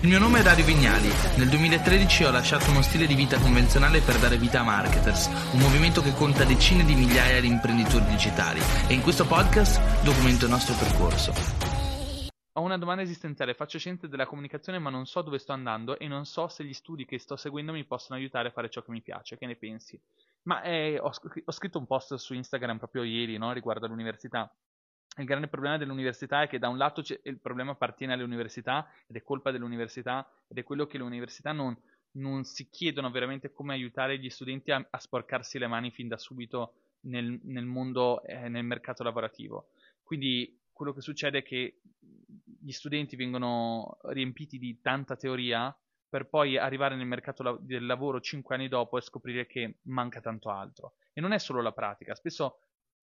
Il mio nome è Dario Vignali. Nel 2013 ho lasciato uno stile di vita convenzionale per dare vita a Marketers, un movimento che conta decine di migliaia di imprenditori digitali. E in questo podcast documento il nostro percorso. Ho una domanda esistenziale, faccio scienze della comunicazione ma non so dove sto andando e non so se gli studi che sto seguendo mi possono aiutare a fare ciò che mi piace. Che ne pensi? Ma eh, ho, ho, scritto un post su Instagram proprio ieri no, riguardo all'università il grande problema dell'università è che da un lato il problema appartiene alle università ed è colpa dell'università ed è quello che le università non, non si chiedono veramente come aiutare gli studenti a, a sporcarsi le mani fin da subito nel, nel mondo, eh, nel mercato lavorativo. Quindi quello che succede è che gli studenti vengono riempiti di tanta teoria per poi arrivare nel mercato la- del lavoro cinque anni dopo e scoprire che manca tanto altro. E non è solo la pratica, spesso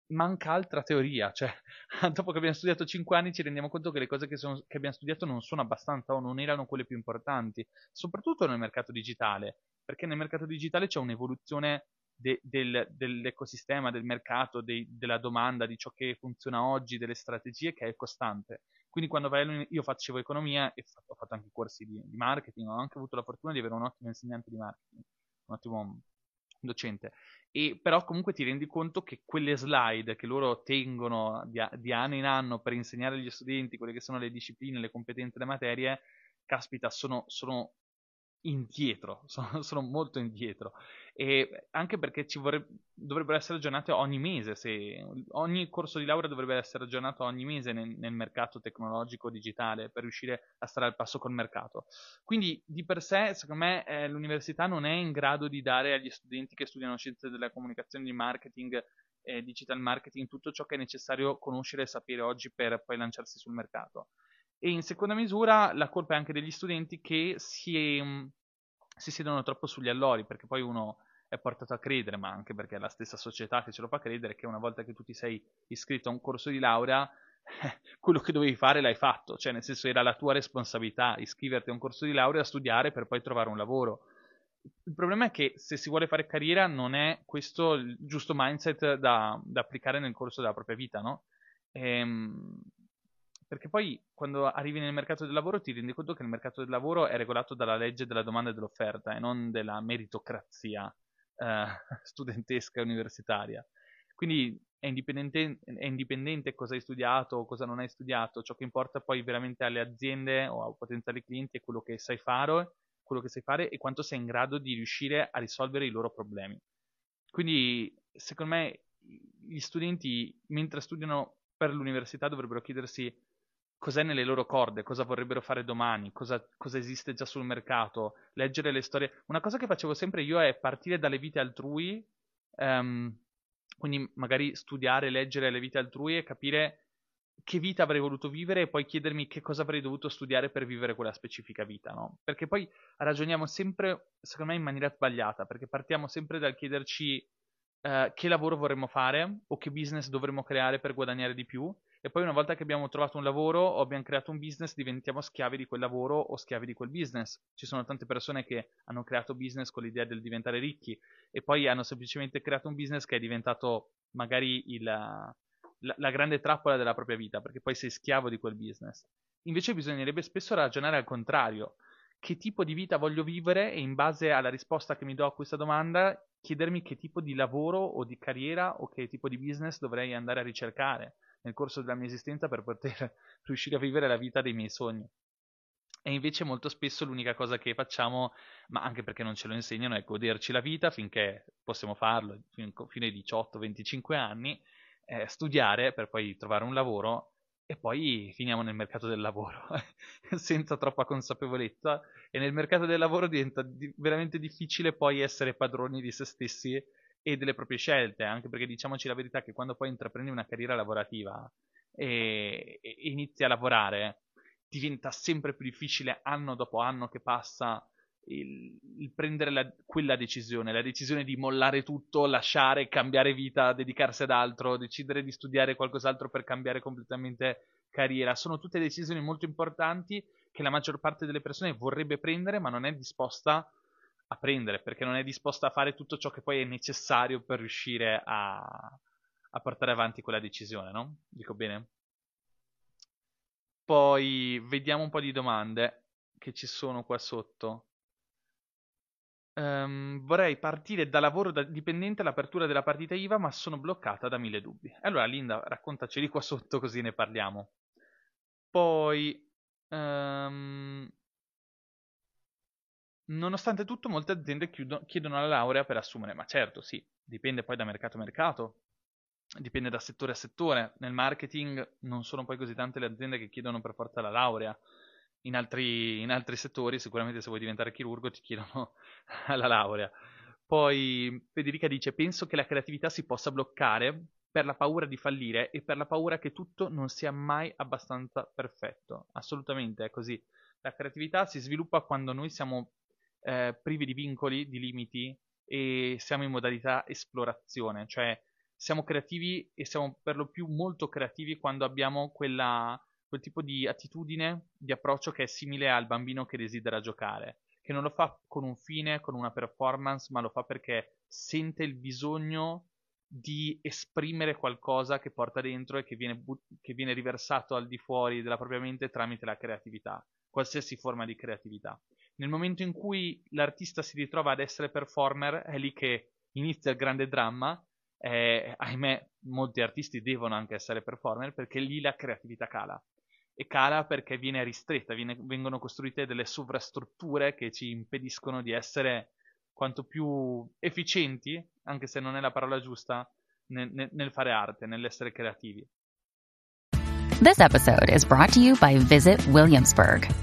manca altra teoria, cioè dopo che abbiamo studiato 5 anni ci rendiamo conto che le cose che, sono, che, abbiamo studiato non sono abbastanza o non erano quelle più importanti, soprattutto nel mercato digitale, perché nel mercato digitale c'è un'evoluzione de, del, dell'ecosistema, del mercato, de, della domanda, di ciò che funziona oggi, delle strategie che è costante. Quindi quando vai io facevo economia e ho fatto anche corsi di, di marketing, ho anche avuto la fortuna di avere un ottimo insegnante di marketing, un ottimo docente. E però comunque ti rendi conto che quelle slide che loro tengono di, di, anno in anno per insegnare agli studenti quelle che sono le discipline, le competenze, le materie, caspita, sono, sono indietro, sono, sono, molto indietro. E anche perché ci vorrebbe, dovrebbero essere aggiornate ogni mese, se, ogni corso di laurea dovrebbe essere aggiornato ogni mese nel, nel, mercato tecnologico digitale per riuscire a stare al passo col mercato. Quindi di per sé, secondo me, eh, l'università non è in grado di dare agli studenti che studiano scienze della comunicazione, di marketing, eh, digital marketing, tutto ciò che è necessario conoscere e sapere oggi per poi lanciarsi sul mercato. E in seconda misura la colpa è anche degli studenti che si, mm, si siedono troppo sugli allori, perché poi uno è portato a credere, ma anche perché è la stessa società che ce lo fa credere, che una volta che tu ti sei iscritto a un corso di laurea, quello che dovevi fare l'hai fatto, cioè nel senso era la tua responsabilità iscriverti a un corso di laurea, studiare per poi trovare un lavoro. Il problema è che se si vuole fare carriera non è questo il giusto mindset da, da applicare nel corso della propria vita, no? Ehm, perché poi quando arrivi nel mercato del lavoro ti rendi conto che il mercato del lavoro è regolato dalla legge della domanda e dell'offerta e non della meritocrazia eh, studentesca e universitaria. Quindi è indipendente, è indipendente, cosa hai studiato o cosa non hai studiato, ciò che importa poi veramente alle aziende o a potenziali clienti è quello che sai fare, quello che sai fare e quanto sei in grado di riuscire a risolvere i loro problemi. Quindi, secondo me, gli studenti, mentre studiano per l'università, dovrebbero chiedersi cos'è nelle loro corde, cosa vorrebbero fare domani, cosa, cosa, esiste già sul mercato, leggere le storie. Una cosa che facevo sempre io è partire dalle vite altrui, um, quindi magari studiare, leggere le vite altrui e capire che vita avrei voluto vivere e poi chiedermi che cosa avrei dovuto studiare per vivere quella specifica vita, no? Perché poi ragioniamo sempre, secondo me, in maniera sbagliata, perché partiamo sempre dal chiederci uh, che lavoro vorremmo fare o che business dovremmo creare per guadagnare di più e poi una volta che abbiamo trovato un lavoro o abbiamo creato un business diventiamo schiavi di quel lavoro o schiavi di quel business. Ci sono tante persone che hanno creato business con l'idea del diventare ricchi e poi hanno semplicemente creato un business che è diventato magari il, la, la grande trappola della propria vita perché poi sei schiavo di quel business. Invece bisognerebbe spesso ragionare al contrario. Che tipo di vita voglio vivere e in base alla risposta che mi do a questa domanda chiedermi che tipo di lavoro o di carriera o che tipo di business dovrei andare a ricercare nel corso della mia esistenza per poter riuscire a vivere la vita dei miei sogni. E invece molto spesso l'unica cosa che facciamo, ma anche perché non ce lo insegnano, è goderci la vita finché possiamo farlo, fino ai 18-25 anni, eh, studiare per poi trovare un lavoro e poi finiamo nel mercato del lavoro senza troppa consapevolezza e nel mercato del lavoro diventa di- veramente difficile poi essere padroni di se stessi e delle proprie scelte, anche perché diciamoci la verità che quando poi intraprendi una carriera lavorativa e, e inizi a lavorare, diventa sempre più difficile anno dopo anno che passa il, il prendere la, quella decisione, la decisione di mollare tutto, lasciare, cambiare vita, dedicarsi ad altro, decidere di studiare qualcos'altro per cambiare completamente carriera. Sono tutte decisioni molto importanti che la maggior parte delle persone vorrebbe prendere ma non è disposta a a prendere perché non è disposta a fare tutto ciò che poi è necessario per riuscire a, a portare avanti quella decisione, no? Dico bene? Poi vediamo un po' di domande. che ci sono qua sotto. Um, vorrei partire da lavoro da dipendente all'apertura della partita IVA, ma sono bloccata da mille dubbi. Allora, Linda, raccontaceli qua sotto così ne parliamo. Poi, um, nonostante tutto, molte aziende chiedono la laurea per assumere. Ma certo, sì, dipende poi da mercato a mercato, dipende da settore a settore. Nel marketing non sono poi così tante le aziende che chiedono per forza la laurea in altri, in altri settori, sicuramente se vuoi diventare chirurgo ti chiedono la laurea. Poi Federica dice: Penso che la creatività si possa bloccare per la paura di fallire e per la paura che tutto non sia mai abbastanza perfetto. Assolutamente è così. La creatività si sviluppa quando noi siamo eh, privi di vincoli, di limiti e siamo in modalità esplorazione, cioè siamo creativi e siamo per lo più molto creativi quando abbiamo quella quel tipo di attitudine, di approccio che è simile al bambino che desidera giocare, che non lo fa con un fine, con una performance, ma lo fa perché sente il bisogno di esprimere qualcosa che porta dentro e che viene, but- che viene riversato al di fuori della propria mente tramite la creatività, qualsiasi forma di creatività. Nel momento in cui l'artista si ritrova ad essere performer, è lì che inizia il grande dramma. Eh, ahimè, molti artisti devono anche essere performer perché lì la creatività cala e cala perché viene ristretta, viene, vengono costruite delle sovrastrutture che ci impediscono di essere quanto più efficienti, anche se non è la parola giusta, nel, nel, fare arte, nell'essere creativi. This episode is brought to you by Visit Williamsburg.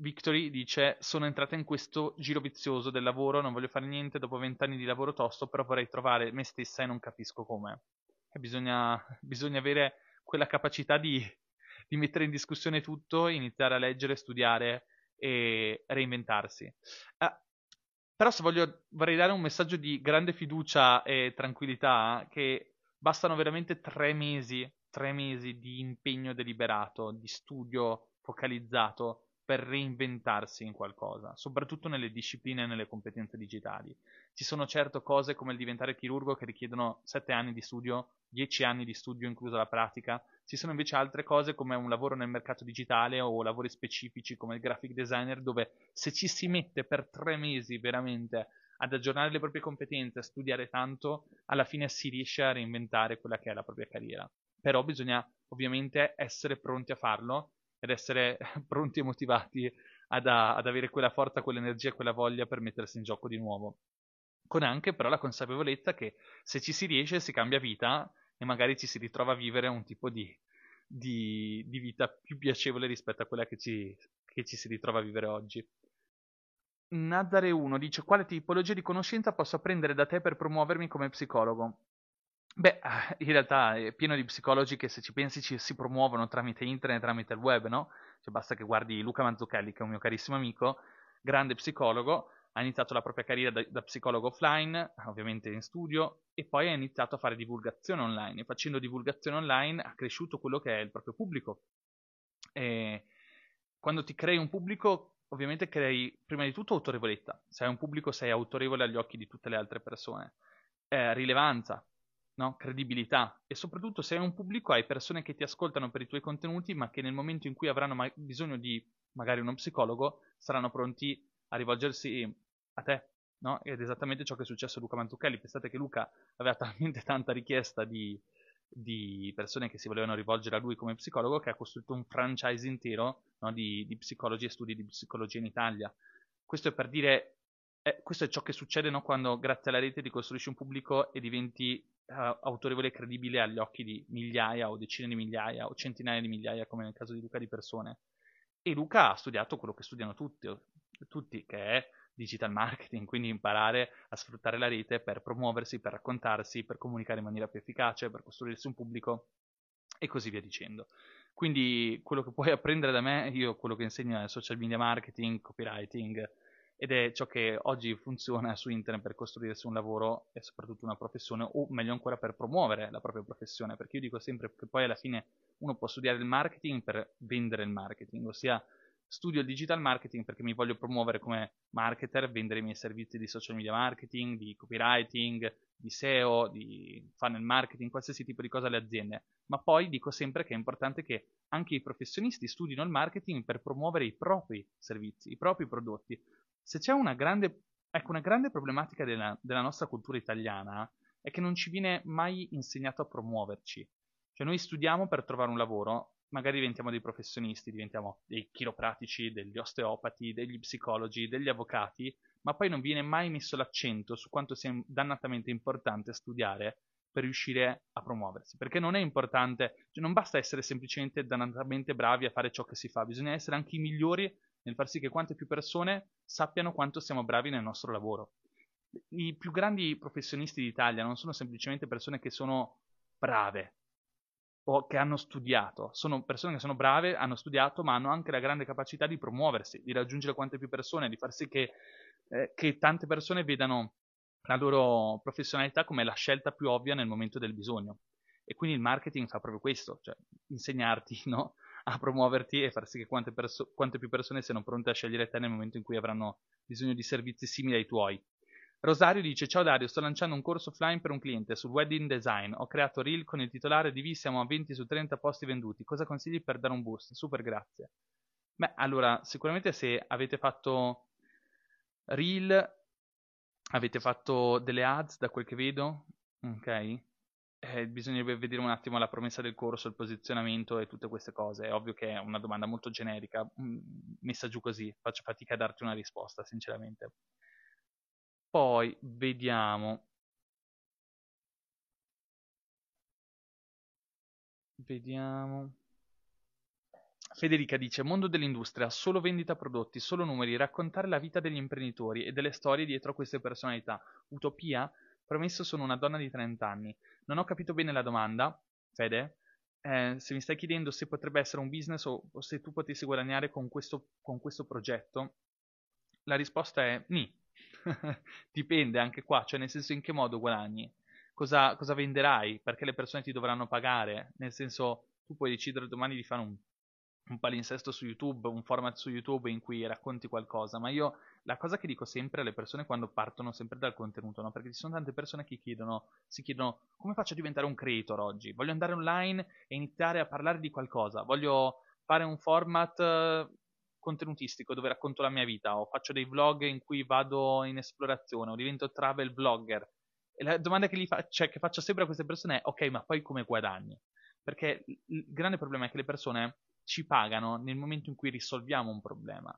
Victory dice, sono entrata in questo giro vizioso del lavoro, non voglio fare niente dopo vent'anni di lavoro tosto, però vorrei trovare me stessa e non capisco come. Bisogna, bisogna avere quella capacità di, di mettere in discussione tutto, iniziare a leggere, studiare e reinventarsi. Uh, però se voglio, vorrei dare un messaggio di grande fiducia e tranquillità che bastano veramente tre mesi, tre mesi di impegno deliberato, di studio focalizzato per reinventarsi in qualcosa, soprattutto nelle discipline e nelle competenze digitali. Ci sono certo cose come il diventare chirurgo che richiedono 7 anni di studio, 10 anni di studio inclusa la pratica, ci sono invece altre cose come un lavoro nel mercato digitale o lavori specifici come il graphic designer dove se ci si mette per 3 mesi veramente ad aggiornare le proprie competenze, a studiare tanto, alla fine si riesce a reinventare quella che è la propria carriera. Però bisogna ovviamente essere pronti a farlo ed essere pronti e motivati ad, ad avere quella forza, quell'energia, quella voglia per mettersi in gioco di nuovo. Con anche però la consapevolezza che se ci si riesce si cambia vita e magari ci si ritrova a vivere un tipo di, di, di vita più piacevole rispetto a quella che ci, che ci si ritrova a vivere oggi. Nadare 1 dice quale tipologia di conoscenza posso apprendere da te per promuovermi come psicologo? Beh, in realtà è pieno di psicologi che se ci pensi ci, si promuovono tramite internet, tramite il web, no? Cioè basta che guardi Luca Mazzucchelli, che è un mio carissimo amico, grande psicologo, ha iniziato la propria carriera da, da, psicologo offline, ovviamente in studio, e poi ha iniziato a fare divulgazione online. E facendo divulgazione online ha cresciuto quello che è il proprio pubblico. E quando ti crei un pubblico, ovviamente crei prima di tutto autorevolezza. Se hai un pubblico sei autorevole agli occhi di tutte le altre persone. Eh, rilevanza, no? credibilità e soprattutto se hai un pubblico hai persone che ti ascoltano per i tuoi contenuti ma che nel momento in cui avranno ma- bisogno di magari uno psicologo saranno pronti a rivolgersi a te. No? Ed è esattamente ciò che è successo a Luca Mantucchelli. Pensate che Luca aveva talmente tanta richiesta di, di persone che si volevano rivolgere a lui come psicologo che ha costruito un franchise intero no, di, di, psicologi e studi di psicologia in Italia. Questo è per dire, eh, questo è ciò che succede no, quando grazie alla rete ti costruisci un pubblico e diventi autorevole e credibile agli occhi di migliaia o decine di migliaia o centinaia di migliaia, come nel caso di Luca, di persone. E Luca ha studiato quello che studiano tutti, tutti che è digital marketing, quindi imparare a sfruttare la rete per promuoversi, per raccontarsi, per comunicare in maniera più efficace, per costruirsi un pubblico e così via dicendo. Quindi quello che puoi apprendere da me, io quello che insegno è social media marketing, copywriting ed è ciò che oggi funziona su internet per costruirsi un lavoro e soprattutto una professione o meglio ancora per promuovere la propria professione perché io dico sempre che poi alla fine uno può studiare il marketing per vendere il marketing ossia studio il digital marketing perché mi voglio promuovere come marketer, vendere i miei servizi di social media marketing, di copywriting, di SEO, di funnel marketing, qualsiasi tipo di cosa alle aziende. Ma poi dico sempre che è importante che anche i professionisti studino il marketing per promuovere i propri servizi, i propri prodotti, se c'è una grande, ecco, una grande problematica della, della nostra cultura italiana è che non ci viene mai insegnato a promuoverci. Cioè noi studiamo per trovare un lavoro, magari diventiamo dei professionisti, diventiamo dei chiropratici, degli osteopati, degli psicologi, degli avvocati, ma poi non viene mai messo l'accento su quanto sia dannatamente importante studiare per riuscire a promuoversi. Perché non è importante, cioè non basta essere semplicemente dannatamente bravi a fare ciò che si fa, bisogna essere anche i migliori nel far sì che quante più persone sappiano quanto siamo bravi nel nostro lavoro. I più grandi professionisti d'Italia non sono semplicemente persone che sono brave o che hanno studiato, sono persone che sono brave, hanno studiato, ma hanno anche la grande capacità di promuoversi, di raggiungere quante più persone, di far sì che, eh, che tante persone vedano la loro professionalità come la scelta più ovvia nel momento del bisogno. E quindi il marketing fa proprio questo, cioè insegnarti no? A promuoverti e far sì che quante, perso- quante più persone siano pronte a scegliere te nel momento in cui avranno bisogno di servizi simili ai tuoi. Rosario dice: Ciao Dario, sto lanciando un corso offline per un cliente sul wedding design. Ho creato reel con il titolare di V, siamo a 20 su 30 posti venduti. Cosa consigli per dare un boost? Super, grazie. Beh, allora, sicuramente se avete fatto reel, avete fatto delle ads da quel che vedo, ok? Eh, bisognerebbe vedere un attimo la promessa del corso, il posizionamento e tutte queste cose. È ovvio che è una domanda molto generica, mm, messa giù così, faccio fatica a darti una risposta, sinceramente. Poi vediamo. Vediamo. Federica dice: Mondo dell'industria, solo vendita prodotti, solo numeri, raccontare la vita degli imprenditori e delle storie dietro a queste personalità. Utopia? Promesso sono una donna di 30 anni. Non ho capito bene la domanda, Fede. Eh, se mi stai chiedendo se potrebbe essere un business o, o se tu potessi guadagnare con questo, con questo progetto, la risposta è ni. Dipende anche qua, cioè nel senso in che modo guadagni. Cosa, cosa venderai? Perché le persone ti dovranno pagare? Nel senso, tu puoi decidere domani di fare un un palinsesto su YouTube, un format su YouTube in cui racconti qualcosa, ma io la cosa che dico sempre alle persone quando partono sempre dal contenuto, no? perché ci sono tante persone che chiedono, si chiedono come faccio a diventare un creator oggi? Voglio andare online e iniziare a parlare di qualcosa, voglio fare un format eh, contenutistico dove racconto la mia vita, o faccio dei vlog in cui vado in esplorazione, o divento travel vlogger. E la domanda che, fa- cioè, che faccio sempre a queste persone è, ok, ma poi come guadagni? Perché il grande problema è che le persone ci pagano nel momento in cui risolviamo un problema.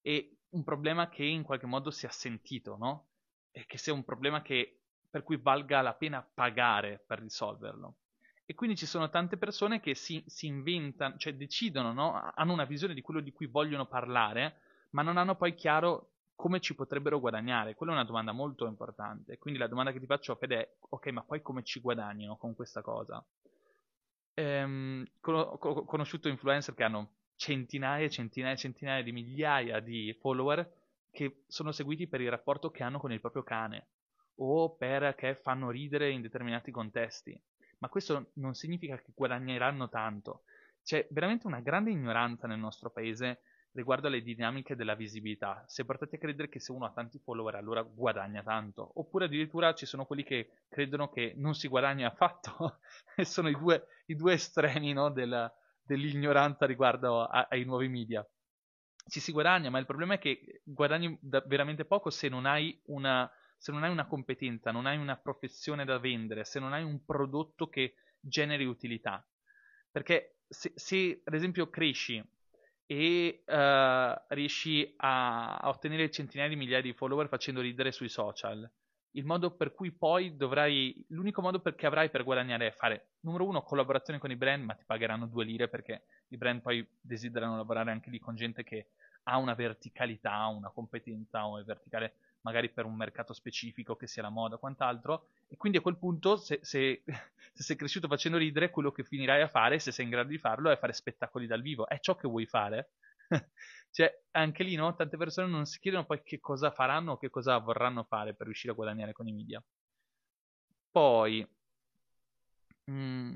E un problema che in qualche modo sia sentito, no? E che sia un problema che, per cui valga la pena pagare per risolverlo. E quindi ci sono tante persone che si, si inventano, cioè decidono, no? Hanno una visione di quello di cui vogliono parlare, ma non hanno poi chiaro come ci potrebbero guadagnare? Quella è una domanda molto importante. Quindi la domanda che ti faccio, Fede, è: ok, ma poi come ci guadagnano con questa cosa? Ehm, con- conosciuto influencer che hanno centinaia e centinaia e centinaia di migliaia di follower che sono seguiti per il rapporto che hanno con il proprio cane o perché fanno ridere in determinati contesti. Ma questo non significa che guadagneranno tanto. C'è veramente una grande ignoranza nel nostro paese riguardo alle dinamiche della visibilità. Si è portati a credere che se uno ha tanti follower allora guadagna tanto, oppure addirittura ci sono quelli che credono che non si guadagna affatto, e sono i due, i due estremi no, della, dell'ignoranza riguardo a, ai nuovi media. Ci si guadagna, ma il problema è che guadagni veramente poco se non hai una, se non hai una competenza, non hai una professione da vendere, se non hai un prodotto che generi utilità. Perché se, se ad esempio cresci e uh, riesci a, a, ottenere centinaia di migliaia di follower facendo ridere sui social. Il modo per cui poi dovrai, l'unico modo che avrai per guadagnare è fare, numero uno, collaborazione con i brand, ma ti pagheranno due lire perché i brand poi desiderano lavorare anche lì con gente che ha una verticalità, una competenza o è verticale magari per un mercato specifico che sia la moda o quant'altro. E quindi a quel punto, se, se, se, sei cresciuto facendo ridere, quello che finirai a fare, se sei in grado di farlo, è fare spettacoli dal vivo. È ciò che vuoi fare. cioè, anche lì, no? Tante persone non si chiedono poi che cosa faranno o che cosa vorranno fare per riuscire a guadagnare con i media. Poi, mm,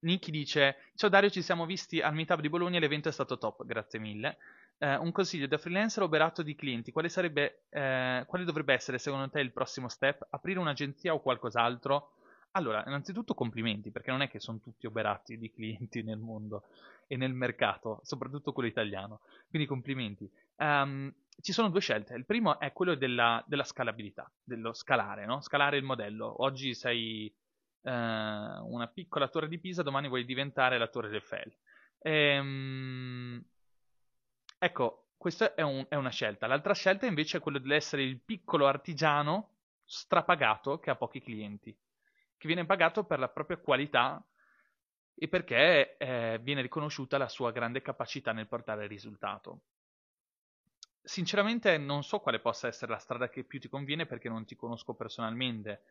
Niki dice: Ciao Dario, ci siamo visti al meetup di Bologna. L'evento è stato top, grazie mille. Eh, un consiglio da freelancer oberato di clienti: quale, sarebbe, eh, quale dovrebbe essere secondo te il prossimo step? Aprire un'agenzia o qualcos'altro? Allora, innanzitutto complimenti, perché non è che sono tutti oberati di clienti nel mondo e nel mercato, soprattutto quello italiano. Quindi complimenti. Um, ci sono due scelte. Il primo è quello della, della scalabilità, dello scalare, no? Scalare il modello. Oggi sei uh, una piccola torre di Pisa, domani vuoi diventare la torre Eiffel. Ehm, ecco, questa è, un, è una scelta. L'altra scelta invece è quella dell'essere il piccolo artigiano strapagato che ha pochi clienti che viene pagato per la propria qualità e perché eh, viene riconosciuta la sua grande capacità nel portare risultato. Sinceramente non so quale possa essere la strada che più ti conviene perché non ti conosco personalmente.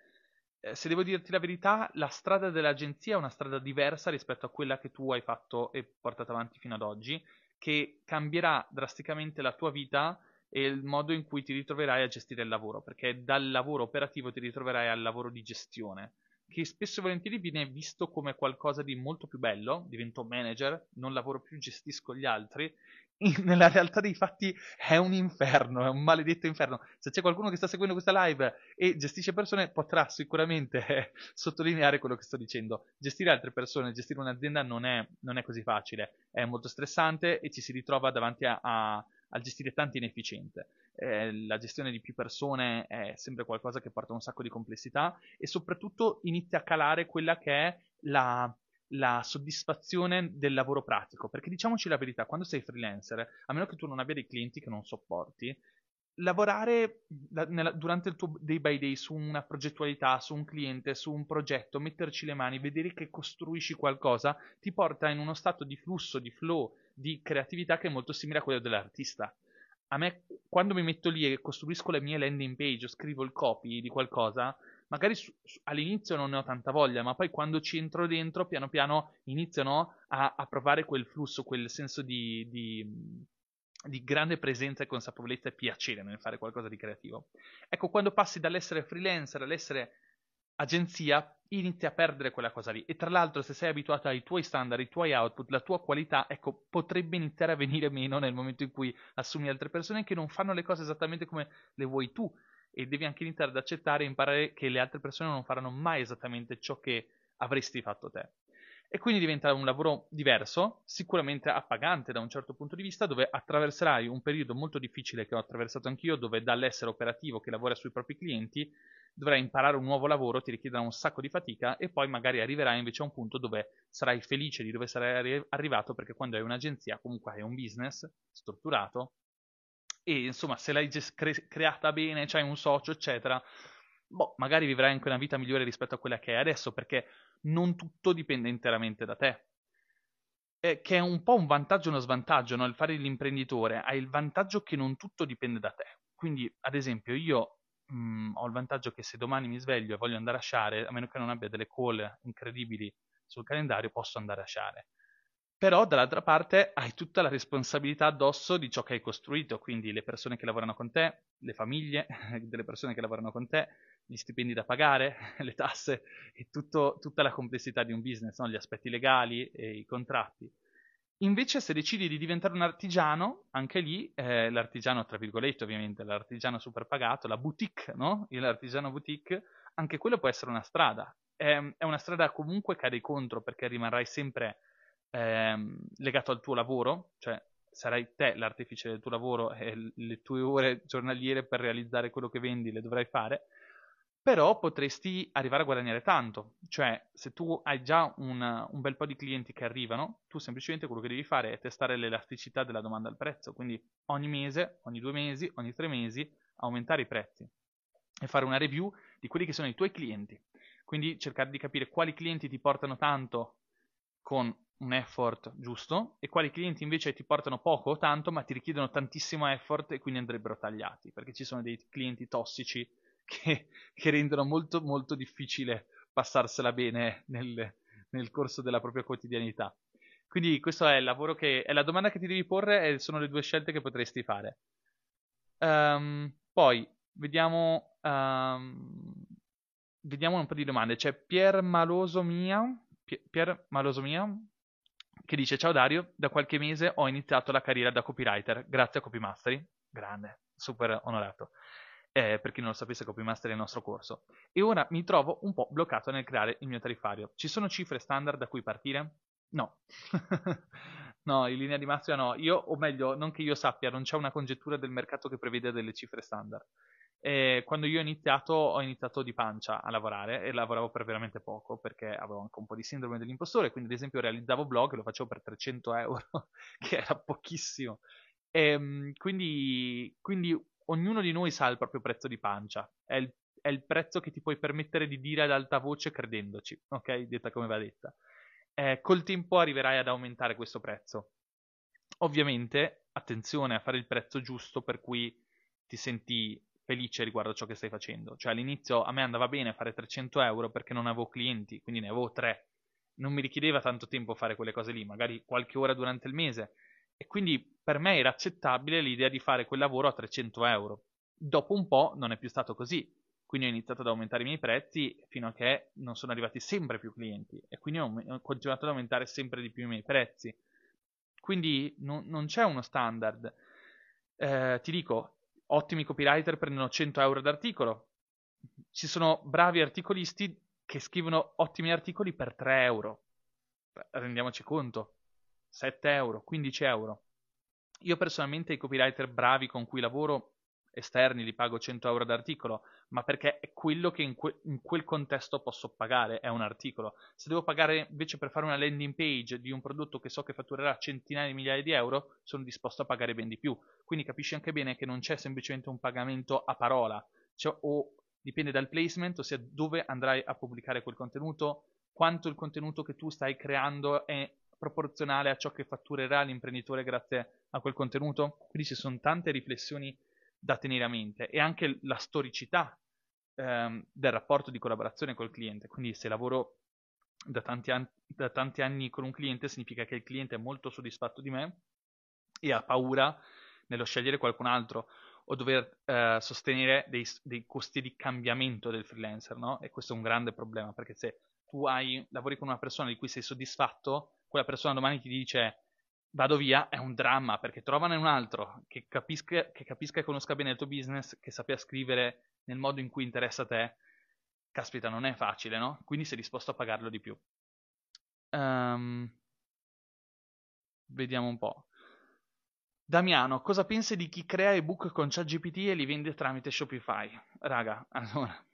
Eh, se devo dirti la verità, la strada dell'agenzia è una strada diversa rispetto a quella che tu hai fatto e portato avanti fino ad oggi, che cambierà drasticamente la tua vita e il modo in cui ti ritroverai a gestire il lavoro, perché dal lavoro operativo ti ritroverai al lavoro di gestione che spesso e volentieri viene visto come qualcosa di molto più bello, divento manager, non lavoro più, gestisco gli altri, nella realtà dei fatti è un inferno, è un maledetto inferno. Se c'è qualcuno che sta seguendo questa live e gestisce persone, potrà sicuramente sottolineare quello che sto dicendo. Gestire altre persone, gestire un'azienda non è, non è così facile, è molto stressante e ci si ritrova davanti a, a, a gestire tanti inefficiente eh, la gestione di più persone è sempre qualcosa che porta un sacco di complessità e soprattutto inizia a calare quella che è la, la soddisfazione del lavoro pratico. Perché diciamoci la verità, quando sei freelancer, a meno che tu non abbia dei clienti che non sopporti, lavorare la, nella, durante il tuo day by day su una progettualità, su un cliente, su un progetto, metterci le mani, vedere che costruisci qualcosa, ti porta in uno stato di flusso, di flow, di creatività che è molto simile a quello dell'artista a me quando mi metto lì e costruisco le mie landing page o scrivo il copy di qualcosa, magari su, su, all'inizio non ne ho tanta voglia, ma poi quando ci entro dentro, piano piano iniziano a, a provare quel flusso, quel senso di, di, di, grande presenza e consapevolezza e piacere nel fare qualcosa di creativo. Ecco, quando passi dall'essere freelancer all'essere agenzia, inizi a perdere quella cosa lì. E tra l'altro, se sei abituato ai tuoi standard, ai tuoi output, la tua qualità, ecco, potrebbe iniziare a venire meno nel momento in cui assumi altre persone che non fanno le cose esattamente come le vuoi tu. E devi anche iniziare ad accettare e imparare che le altre persone non faranno mai esattamente ciò che avresti fatto te. E quindi diventa un lavoro diverso, sicuramente appagante da un certo punto di vista, dove attraverserai un periodo molto difficile che ho attraversato anch'io, dove dall'essere operativo che lavora sui propri clienti dovrai imparare un nuovo lavoro, ti richiederà un sacco di fatica e poi magari arriverai invece a un punto dove sarai felice di dove sarai arrivato perché quando hai un'agenzia comunque hai un business strutturato e insomma se l'hai cre- creata bene, c'hai un socio eccetera, boh, magari vivrai anche una vita migliore rispetto a quella che hai adesso perché non tutto dipende interamente da te. Eh, che è un po' un vantaggio e uno svantaggio, no? Il fare l'imprenditore hai il vantaggio che non tutto dipende da te. Quindi, ad esempio, io mh, mhmm, ho il vantaggio che se domani mi sveglio e voglio andare a sciare, a meno che non abbia delle call incredibili sul calendario, posso andare a sciare. Però dall'altra parte hai tutta la responsabilità addosso di ciò che hai costruito, quindi le persone che lavorano con te, le famiglie delle persone che lavorano con te, gli stipendi da pagare, le tasse e tutto, tutta la complessità di un business, no? gli aspetti legali e i contratti. Invece, se decidi di diventare un artigiano, anche lì, eh, l'artigiano, tra virgolette, ovviamente, l'artigiano super pagato, la boutique, no? L'artigiano boutique, anche quello può essere una strada. È, è una strada comunque che ha dei contro, perché rimarrai sempre ehm, legato al tuo lavoro, cioè sarai te l'artefice del tuo lavoro e le tue ore giornaliere per realizzare quello che vendi le dovrai fare però potresti arrivare a guadagnare tanto. Cioè, se tu hai già un, un, bel po' di clienti che arrivano, tu semplicemente quello che devi fare è testare l'elasticità della domanda al prezzo. Quindi ogni mese, ogni due mesi, ogni tre mesi aumentare i prezzi e fare una review di quelli che sono i tuoi clienti. Quindi cercare di capire quali clienti ti portano tanto con un effort giusto e quali clienti invece ti portano poco o tanto ma ti richiedono tantissimo effort e quindi andrebbero tagliati perché ci sono dei clienti tossici che, che rendono molto molto difficile passarsela bene nel, nel corso della propria quotidianità. Quindi questo è il lavoro che è la domanda che ti devi porre e sono le due scelte che potresti fare. Um, poi vediamo um, vediamo un po' di domande. C'è Pier Maloso Mia, Pier Maloso Mia che dice ciao Dario, da qualche mese ho iniziato la carriera da copywriter grazie a Copymastery. Grande, super onorato. Eh, per chi non lo sapesse, Copymaster è il nostro corso. E ora mi trovo un po' bloccato nel creare il mio tariffario. Ci sono cifre standard da cui partire? No. no, in linea di massima no. Io, o meglio, non che io sappia, non c'è una congettura del mercato che prevede delle cifre standard. E quando io ho iniziato, ho iniziato di pancia a lavorare e lavoravo per veramente poco perché avevo anche un po' di sindrome dell'impostore. Quindi, ad esempio, realizzavo blog e lo facevo per 300 euro, che era pochissimo. E, ehm, quindi, quindi, ognuno di noi sa il proprio prezzo di pancia. È il, è il prezzo che ti puoi permettere di dire ad alta voce credendoci, ok? Detta come va detta eh, col tempo arriverai ad aumentare questo prezzo. Ovviamente, attenzione a fare il prezzo giusto per cui ti senti felice riguardo a ciò che stai facendo. Cioè all'inizio a me andava bene fare 300 euro perché non avevo clienti, quindi ne avevo 3. Non mi richiedeva tanto tempo fare quelle cose lì, magari qualche ora durante il mese. E quindi per me era accettabile l'idea di fare quel lavoro a 300 euro. Dopo un po' non è più stato così. Quindi ho iniziato ad aumentare i miei prezzi fino a che non sono arrivati sempre più clienti e quindi ho, continuato ad aumentare sempre di più i miei prezzi. Quindi non, non c'è uno standard. Eh, ti dico, ottimi copywriter prendono 100 euro d'articolo. Ci sono bravi articolisti che scrivono ottimi articoli per 3 euro. Rendiamoci conto. 7 euro, 15 euro. Io personalmente i copywriter bravi con cui lavoro esterni li pago 100 euro d'articolo, ma perché è quello che in, que- in, quel contesto posso pagare, è un articolo. Se devo pagare invece per fare una landing page di un prodotto che so che fatturerà centinaia di migliaia di euro, sono disposto a pagare ben di più. Quindi capisci anche bene che non c'è semplicemente un pagamento a parola, cioè, o dipende dal placement, ossia dove andrai a pubblicare quel contenuto, quanto il contenuto che tu stai creando è proporzionale a ciò che fatturerà l'imprenditore grazie a quel contenuto. Quindi ci sono tante riflessioni da tenere a mente e anche la storicità ehm, del rapporto di collaborazione col cliente. Quindi se lavoro da tanti, an- da tanti anni con un cliente significa che il cliente è molto soddisfatto di me e ha paura nello scegliere qualcun altro o dover eh, sostenere dei, dei, costi di cambiamento del freelancer, no? E questo è un grande problema perché se tu hai, lavori con una persona di cui sei soddisfatto, quella persona domani ti dice vado via è un dramma perché trovane un altro che capisca, che capisca e conosca bene il tuo business, che sappia scrivere nel modo in cui interessa a te. Caspita, non è facile, no? Quindi sei disposto a pagarlo di più. Um, vediamo un po'. Damiano, cosa pensi di chi crea ebook con ChatGPT e li vende tramite Shopify? Raga, allora,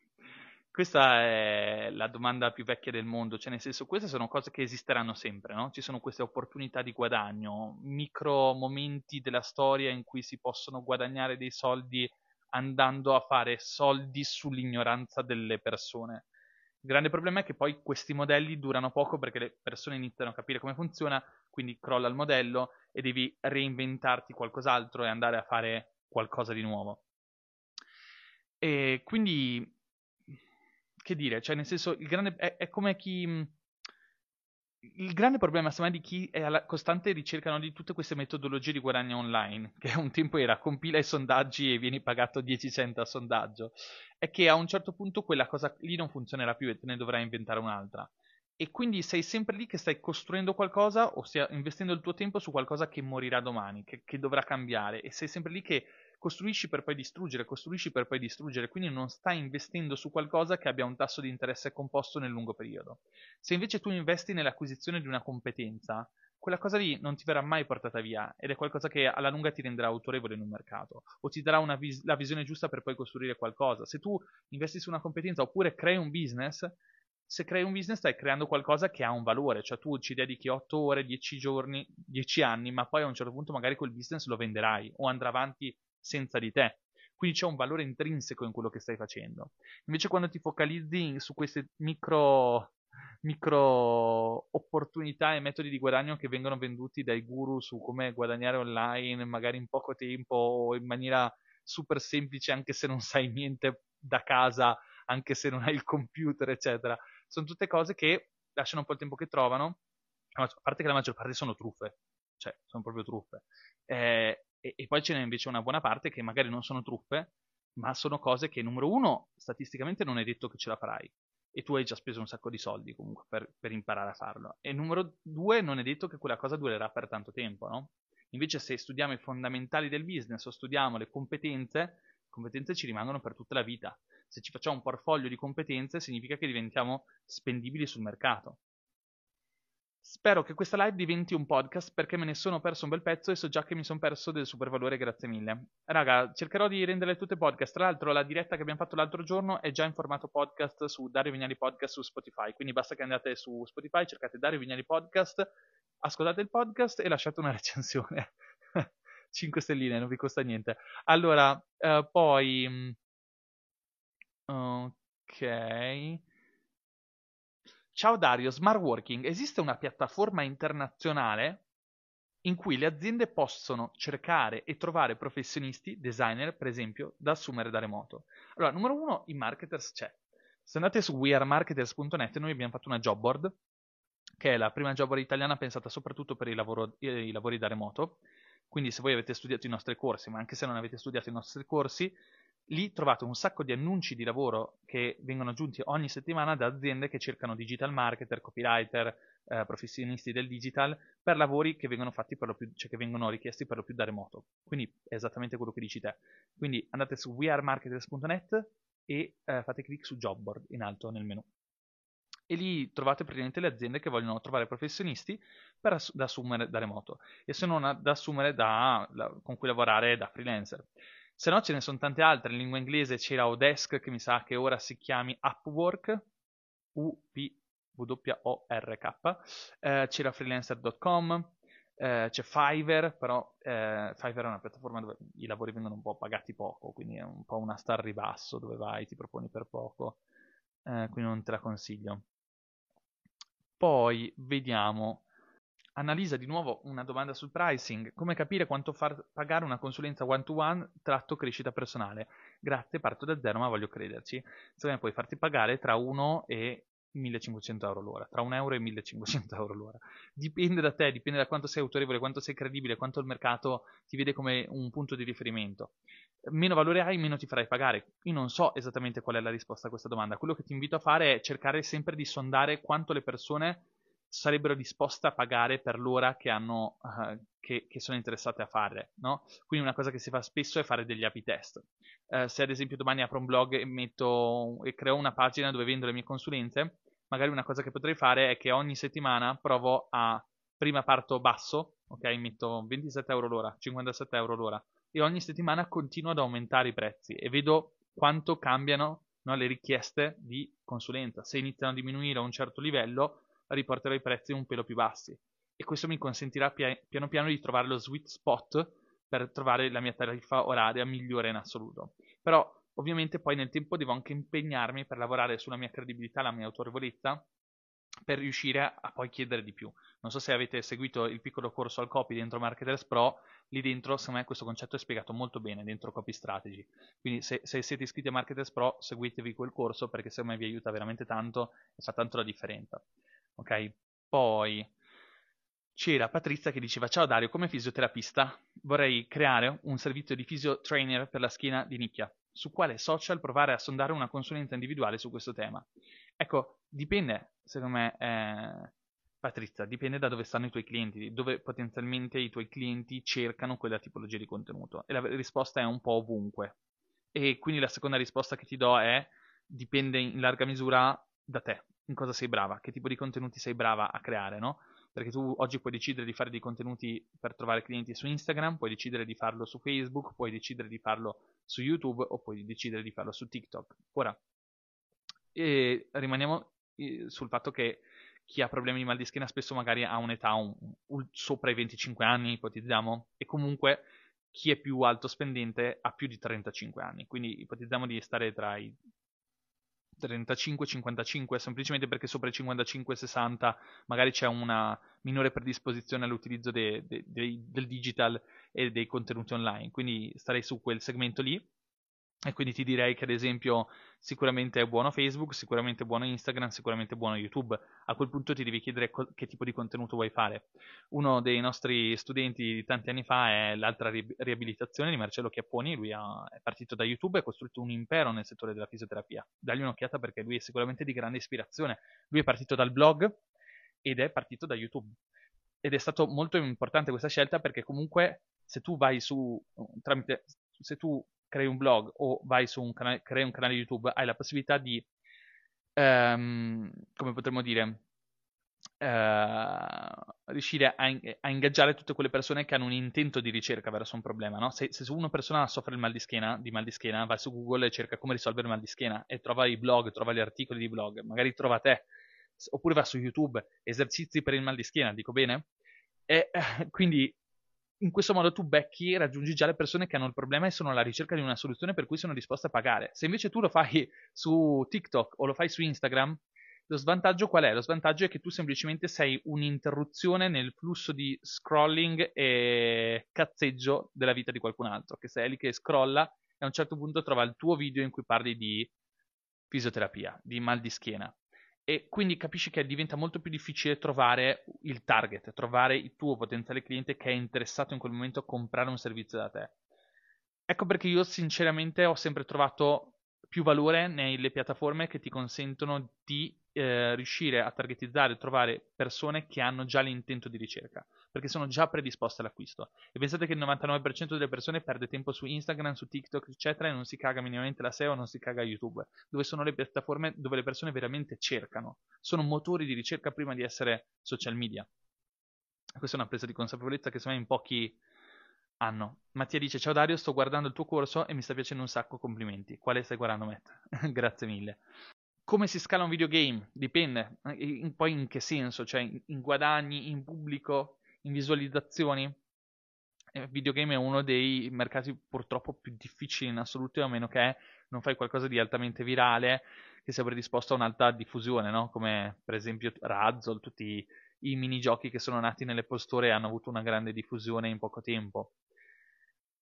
questa è la domanda più vecchia del mondo, cioè nel senso queste sono cose che esisteranno sempre, no? Ci sono queste opportunità di guadagno, micro momenti della storia in cui si possono guadagnare dei soldi andando a fare soldi sull'ignoranza delle persone. Il grande problema è che poi questi modelli durano poco perché le persone iniziano a capire come funziona, quindi crolla il modello e devi reinventarti qualcos'altro e andare a fare qualcosa di nuovo. E quindi che dire, cioè nel senso, il grande, è, è come chi... Mm, il grande problema, me, di chi è alla costante ricerca no, di tutte queste metodologie di guadagno online, che un tempo era compila i sondaggi e vieni pagato 10 cent a sondaggio, è che a un certo punto quella cosa lì non funzionerà più e te ne dovrai inventare un'altra. E quindi sei sempre lì che stai costruendo qualcosa, ossia investendo il tuo tempo su qualcosa che morirà domani, che, che dovrà cambiare, e sei sempre lì che costruisci per poi distruggere, costruisci per poi distruggere, quindi non stai investendo su qualcosa che abbia un tasso di interesse composto nel lungo periodo. Se invece tu investi nell'acquisizione di una competenza, quella cosa lì non ti verrà mai portata via ed è qualcosa che alla lunga ti renderà autorevole in un mercato o ti darà vis- la visione giusta per poi costruire qualcosa. Se tu investi su una competenza oppure crei un business, se crei un business stai creando qualcosa che ha un valore, cioè tu ci dedichi 8 ore, 10 giorni, 10 anni, ma poi a un certo punto magari quel business lo venderai o andrà avanti senza di te. Quindi c'è un valore intrinseco in quello che stai facendo. Invece quando ti focalizzi su queste micro, micro opportunità e metodi di guadagno che vengono venduti dai guru su come guadagnare online, magari in poco tempo o in maniera super semplice anche se non sai niente da casa, anche se non hai il computer, eccetera. Sono tutte cose che lasciano un po' il tempo che trovano a parte che la maggior parte sono truffe, cioè sono proprio truffe. Eh, e, e, poi ce n'è invece una buona parte che magari non sono truffe, ma sono cose che, numero uno, statisticamente non è detto che ce la farai. E tu hai già speso un sacco di soldi comunque per, per imparare a farlo. E numero due, non è detto che quella cosa durerà per tanto tempo, no? Invece se studiamo i fondamentali del business o studiamo le competenze, le competenze ci rimangono per tutta la vita. Se ci facciamo un portfolio di competenze significa che diventiamo spendibili sul mercato. Spero che questa live diventi un podcast perché me ne sono perso un bel pezzo e so già che mi sono perso del super valore, grazie mille. Raga, cercherò di renderle tutte podcast. Tra l'altro, la diretta che abbiamo fatto l'altro giorno è già in formato podcast su Dario Vignali Podcast su Spotify. Quindi basta che andate su Spotify, cercate Dario Vignali Podcast, ascoltate il podcast e lasciate una recensione. 5 stelline, non vi costa niente. Allora, eh, poi. Mm, ok. Ciao Dario, Smart Working. Esiste una piattaforma internazionale in cui le aziende possono cercare e trovare professionisti, designer, per esempio, da assumere da remoto. Allora, numero uno, i marketers c'è. Se andate su wearemarketers.net, noi abbiamo fatto una job board, che è la prima job board italiana pensata soprattutto per i, lavoro, i lavori da remoto. Quindi se voi avete studiato i nostri corsi, ma anche se non avete studiato i nostri corsi, Lì trovate un sacco di annunci di lavoro che vengono aggiunti ogni settimana da aziende che cercano digital marketer, copywriter, eh, professionisti del digital per lavori che vengono, più, cioè che vengono richiesti per lo più da remoto. Quindi è esattamente quello che dici te. Quindi andate su wearemarketers.net e eh, fate clic su job board in alto nel menu. E lì trovate praticamente le aziende che vogliono trovare professionisti per ass- da assumere da remoto e se non da assumere da, la, con cui lavorare da freelancer. Se no ce ne sono tante altre, in lingua inglese c'era Odesk che mi sa che ora si chiami Upwork, U-P-W-O-R-K, eh, c'era freelancer.com, eh, c'è Fiverr, però eh, Fiverr è una piattaforma dove i lavori vengono un po' pagati poco, quindi è un po' una star ribasso dove vai, ti proponi per poco, eh, quindi non te la consiglio. Poi vediamo Analisa di nuovo una domanda sul pricing. Come capire quanto far pagare una consulenza one-to-one tratto crescita personale? Grazie, parto da zero ma voglio crederci. Secondo me puoi farti pagare tra 1 e 1500 euro l'ora, tra 1 euro e 1500 euro l'ora. Dipende da te, dipende da quanto sei autorevole, quanto sei credibile, quanto il mercato ti vede come un punto di riferimento. Meno valore hai, meno ti farai pagare. Io non so esattamente qual è la risposta a questa domanda. Quello che ti invito a fare è cercare sempre di sondare quanto le persone sarebbero disposte a pagare per l'ora che, hanno, uh, che, che sono interessate a fare. No? Quindi una cosa che si fa spesso è fare degli API test. Uh, se ad esempio domani apro un blog e, metto, e creo una pagina dove vendo le mie consulenze, magari una cosa che potrei fare è che ogni settimana provo a, prima parto basso, ok, metto 27 euro l'ora, 57 euro l'ora, e ogni settimana continuo ad aumentare i prezzi e vedo quanto cambiano no, le richieste di consulenza. Se iniziano a diminuire a un certo livello, riporterò i prezzi un pelo più bassi e questo mi consentirà pia- piano piano di trovare lo sweet spot per trovare la mia tariffa oraria migliore in assoluto. Però ovviamente poi nel tempo devo anche impegnarmi per lavorare sulla mia credibilità, la mia autorevolezza per riuscire a, a poi chiedere di più. Non so se avete seguito il piccolo corso al copy dentro Marketers Pro, lì dentro secondo me questo concetto è spiegato molto bene dentro Copy Strategy. Quindi se, se siete iscritti a Marketers Pro seguitevi quel corso perché secondo me vi aiuta veramente tanto e fa tanto la differenza. Ok? Poi c'era Patrizia che diceva ciao Dario, come fisioterapista vorrei creare un servizio di fisiotrainer per la schiena di nicchia. Su quale social provare a sondare una consulenza individuale su questo tema? Ecco, dipende, secondo me, eh, Patrizia, dipende da dove stanno i tuoi clienti, dove potenzialmente i tuoi clienti cercano quella tipologia di contenuto. E la risposta è un po' ovunque. E quindi la seconda risposta che ti do è dipende in larga misura da te in cosa sei brava, che tipo di contenuti sei brava a creare, no? Perché tu oggi puoi decidere di fare dei contenuti per trovare clienti su Instagram, puoi decidere di farlo su Facebook, puoi decidere di farlo su YouTube o puoi decidere di farlo su TikTok. Ora, eh, rimaniamo sul fatto che chi ha problemi di mal di schiena spesso magari ha un'età un, un, sopra i 25 anni, ipotizziamo, e comunque chi è più alto spendente ha più di 35 anni, quindi ipotizziamo di stare tra i 35-55, semplicemente perché sopra i 55-60 magari c'è una minore predisposizione all'utilizzo de, de, de, del digital e dei contenuti online, quindi starei su quel segmento lì. E quindi ti direi che ad esempio sicuramente è buono Facebook, sicuramente è buono Instagram, sicuramente è buono YouTube. A quel punto ti devi chiedere co- che tipo di contenuto vuoi fare. Uno dei nostri studenti di tanti anni fa è l'altra ri- riabilitazione di Marcello Chiapponi, lui ha, è partito da YouTube e ha costruito un impero nel settore della fisioterapia. Dagli un'occhiata perché lui è sicuramente di grande ispirazione. Lui è partito dal blog ed è partito da YouTube. Ed è stato molto importante questa scelta perché comunque se tu vai su tramite se tu crei un blog o vai su un canale, crei un canale YouTube, hai la possibilità di, um, come potremmo dire, uh, riuscire a, a, ingaggiare tutte quelle persone che hanno un intento di ricerca verso un problema. No? Se, se una persona soffre mal di, schiena, di mal di schiena, va su Google e cerca come risolvere il mal di schiena e trova i blog, trova gli articoli di blog, magari trova te, oppure va su YouTube, esercizi per il mal di schiena, dico bene? E quindi in questo modo tu becchi, raggiungi già le persone che hanno il problema e sono alla ricerca di una soluzione per cui sono disposte a pagare. Se invece tu lo fai su TikTok o lo fai su Instagram, lo svantaggio qual è? Lo svantaggio è che tu semplicemente sei un'interruzione nel flusso di scrolling e cazzeggio della vita di qualcun altro, che sei lì che scrolla e a un certo punto trova il tuo video in cui parli di fisioterapia, di mal di schiena e quindi capisci che diventa molto più difficile trovare il target, trovare il tuo potenziale cliente che è interessato in quel momento a comprare un servizio da te. Ecco perché io sinceramente ho sempre trovato più valore nelle piattaforme che ti consentono di eh, riuscire a targetizzare trovare persone che hanno già l'intento di ricerca perché sono già predisposte all'acquisto. E pensate che il 99% delle persone perde tempo su Instagram, su TikTok, eccetera, e non si caga minimamente la SEO, non si caga YouTube, dove sono le piattaforme dove le persone veramente cercano. Sono motori di ricerca prima di essere social media. Questa è una presa di consapevolezza che secondo me in pochi hanno. Mattia dice: Ciao Dario, sto guardando il tuo corso e mi sta piacendo un sacco. Complimenti. Quale stai guardando, Matt? Grazie mille. Come si scala un videogame? Dipende. In, poi in che senso? Cioè, in, in guadagni, in pubblico, in visualizzazioni. Il videogame è uno dei mercati purtroppo più difficili in assoluto, a meno che non fai qualcosa di altamente virale che sia predisposto a un'alta diffusione, no? come per esempio Razzle, tutti i minigiochi che sono nati nelle posture e hanno avuto una grande diffusione in poco tempo.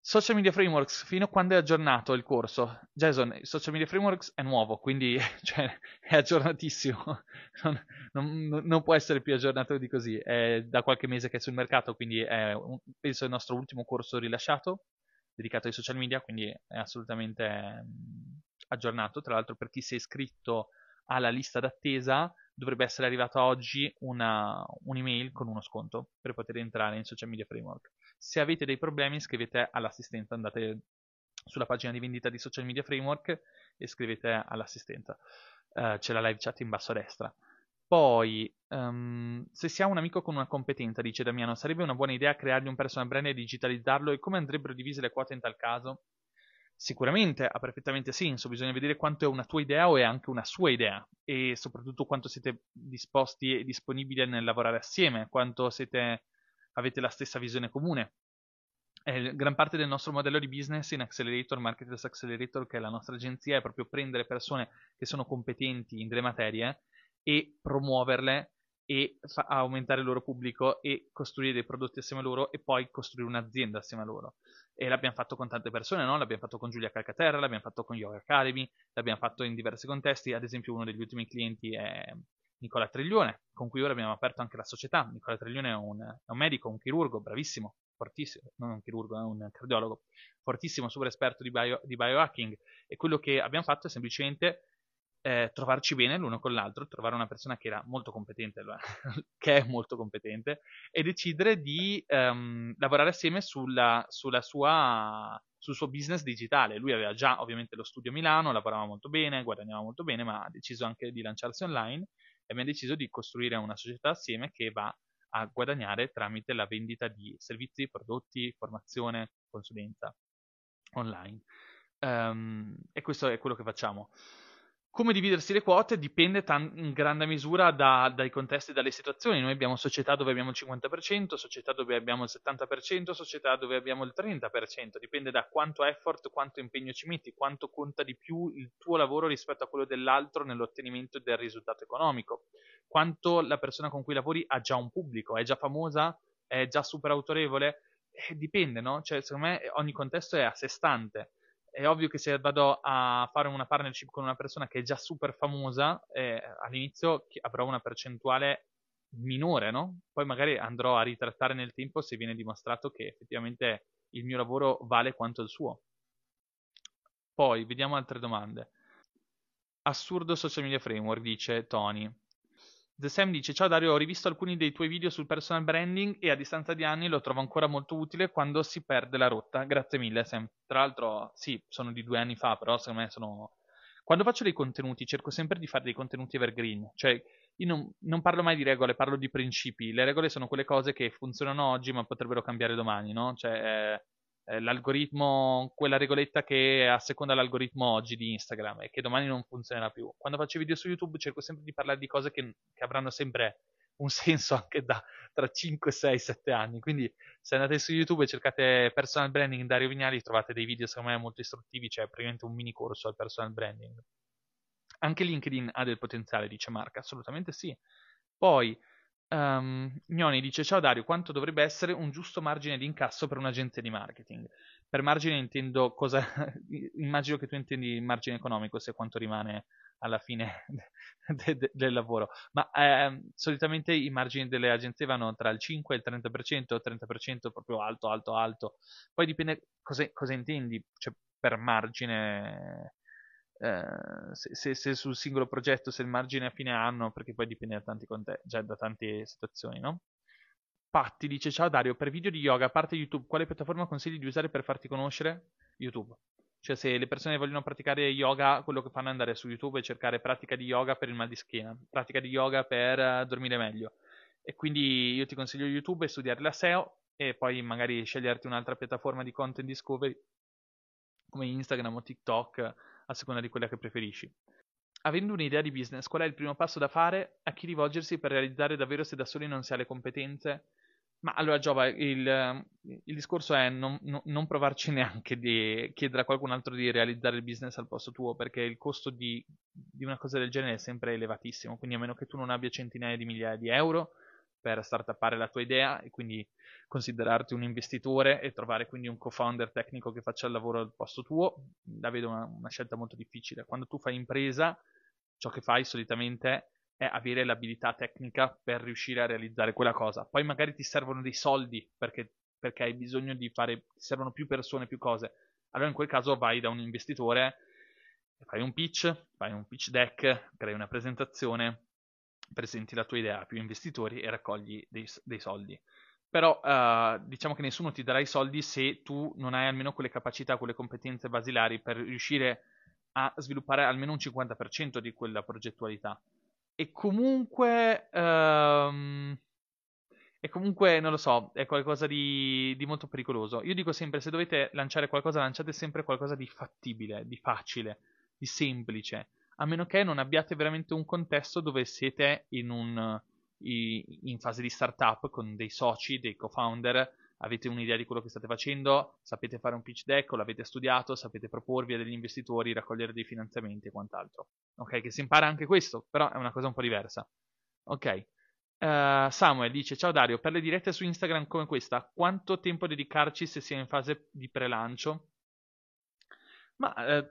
Social Media Frameworks, fino a quando è aggiornato il corso? Jason, Social Media Frameworks è nuovo, quindi cioè, è aggiornatissimo, non, non, non, può essere più aggiornato di così, è da qualche mese che è sul mercato, quindi è un, penso il nostro ultimo corso rilasciato, dedicato ai social media, quindi è assolutamente mh, aggiornato, tra l'altro per chi si è iscritto alla lista d'attesa dovrebbe essere arrivata oggi una, un'email con uno sconto per poter entrare in Social Media Framework. Se avete dei problemi scrivete all'assistenza, andate sulla pagina di vendita di Social Media Framework e scrivete all'assistenza. Uh, c'è la live chat in basso a destra. Poi, um, se si ha un amico con una competenza, dice Damiano, sarebbe una buona idea creargli un personal brand e digitalizzarlo e come andrebbero divise le quote in tal caso? Sicuramente ha perfettamente senso, bisogna vedere quanto è una tua idea o è anche una sua idea e soprattutto quanto siete disposti e disponibili nel lavorare assieme, quanto siete avete la stessa visione comune. Eh, gran parte del nostro modello di business in Accelerator, Marketers Accelerator, che è la nostra agenzia, è proprio prendere persone che sono competenti in delle materie e promuoverle e fa- aumentare il loro pubblico e costruire dei prodotti assieme a loro e poi costruire un'azienda assieme a loro. E l'abbiamo fatto con tante persone, no? L'abbiamo fatto con Giulia Calcaterra, l'abbiamo fatto con Yoga Academy, l'abbiamo fatto in diversi contesti. Ad esempio, uno degli ultimi clienti è Nicola Triglione, con cui ora abbiamo aperto anche la società. Nicola Triglione è un, è un medico, un chirurgo bravissimo, fortissimo, non un chirurgo, è un cardiologo, fortissimo, super esperto di, bio, di biohacking. E quello che abbiamo fatto è semplicemente eh, trovarci bene l'uno con l'altro, trovare una persona che era molto competente, che è molto competente, e decidere di um, lavorare assieme sulla, sulla sua, sul suo business digitale. Lui aveva già ovviamente lo studio a Milano, lavorava molto bene, guadagnava molto bene, ma ha deciso anche di lanciarsi online abbiamo deciso di costruire una società assieme che va a guadagnare tramite la vendita di servizi, prodotti, formazione, consulenza online. Um, e questo è quello che facciamo. Come dividersi le quote dipende tan- in grande misura da, dai contesti e dalle situazioni. Noi abbiamo società dove abbiamo il 50%, società dove abbiamo il 70%, società dove abbiamo il 30%. Dipende da quanto effort, quanto impegno ci metti, quanto conta di più il tuo lavoro rispetto a quello dell'altro nell'ottenimento del risultato economico. Quanto la persona con cui lavori ha già un pubblico, è già famosa, è già super autorevole. Eh, dipende, no? Cioè, secondo me ogni contesto è a sé stante è ovvio che se vado a fare una partnership con una persona che è già super famosa, eh, all'inizio avrò una percentuale minore, no? Poi magari andrò a ritrattare nel tempo se viene dimostrato che effettivamente il mio lavoro vale quanto il suo. Poi vediamo altre domande. Assurdo social media framework, dice Tony. The Sam dice: Ciao Dario, ho rivisto alcuni dei tuoi video sul personal branding e a distanza di anni lo trovo ancora molto utile quando si perde la rotta. Grazie mille, Sam. Tra l'altro, sì, sono di due anni fa, però secondo me sono. Quando faccio dei contenuti, cerco sempre di fare dei contenuti evergreen. Cioè, io non, non parlo mai di regole, parlo di principi. Le regole sono quelle cose che funzionano oggi, ma potrebbero cambiare domani, no? Cioè. Eh l'algoritmo, quella regoletta che asseconda l'algoritmo oggi di Instagram e che domani non funzionerà più. Quando faccio video su YouTube cerco sempre di parlare di cose che, che avranno sempre un senso anche da, tra 5, 6, 7 anni. Quindi se andate su YouTube e cercate personal branding Dario Vignali trovate dei video secondo me molto istruttivi, cioè praticamente un mini corso al personal branding. Anche LinkedIn ha del potenziale, dice Marca, assolutamente sì. Poi Um, Gnoni dice: Ciao Dario, quanto dovrebbe essere un giusto margine di incasso per un'agenzia di marketing? Per margine intendo cosa. Immagino che tu intendi margine economico, se quanto rimane alla fine de- de- del lavoro. Ma eh, solitamente i margini delle agenzie vanno tra il 5 e il 30%, 30% proprio alto, alto, alto. Poi dipende cosa, cosa intendi cioè, per margine eh, se, se, se, sul singolo progetto, se il margine a fine anno, perché poi dipende da tanti conte- cioè da tante situazioni, no? Patti dice: Ciao Dario, per video di yoga, a parte YouTube, quale piattaforma consigli di usare per farti conoscere? YouTube. Cioè, se le persone vogliono praticare yoga, quello che fanno è andare su YouTube e cercare pratica di yoga per il mal di schiena, pratica di yoga per uh, dormire meglio. E quindi io ti consiglio YouTube e studiare la SEO e poi magari sceglierti un'altra piattaforma di content discovery come Instagram o TikTok a seconda di quella che preferisci. Avendo un'idea di business, qual è il primo passo da fare? A chi rivolgersi per realizzare davvero se da soli non si ha le competenze? Ma allora Giova, il, il discorso è non, non, provarci neanche di chiedere a qualcun altro di realizzare il business al posto tuo, perché il costo di, di una cosa del genere è sempre elevatissimo, quindi a meno che tu non abbia centinaia di migliaia di euro, per startuppare la tua idea e quindi considerarti un investitore e trovare quindi un co-founder tecnico che faccia il lavoro al posto tuo, la vedo una, una scelta molto difficile. Quando tu fai impresa, ciò che fai solitamente è avere l'abilità tecnica per riuscire a realizzare quella cosa. Poi magari ti servono dei soldi perché, perché hai bisogno di fare, ti servono più persone, più cose. Allora in quel caso vai da un investitore, fai un pitch, fai un pitch deck, crei una presentazione, presenti la tua idea a più investitori e raccogli dei, dei soldi. Però uh, diciamo che nessuno ti darà i soldi se tu non hai almeno quelle capacità, quelle competenze basilari per riuscire a sviluppare almeno un 50% di quella progettualità. E comunque, um, e comunque, non lo so, è qualcosa di, di, molto pericoloso. Io dico sempre, se dovete lanciare qualcosa, lanciate sempre qualcosa di fattibile, di facile, di semplice a meno che non abbiate veramente un contesto dove siete in, un, in fase di startup con dei soci, dei co-founder, avete un'idea di quello che state facendo, sapete fare un pitch deck, o l'avete studiato, sapete proporvi a degli investitori, raccogliere dei finanziamenti e quant'altro. Ok, che si impara anche questo, però è una cosa un po' diversa. Ok. Uh, Samuel dice: Ciao Dario, per le dirette su Instagram come questa, quanto tempo dedicarci se si è in fase di pre-lancio? Ma uh,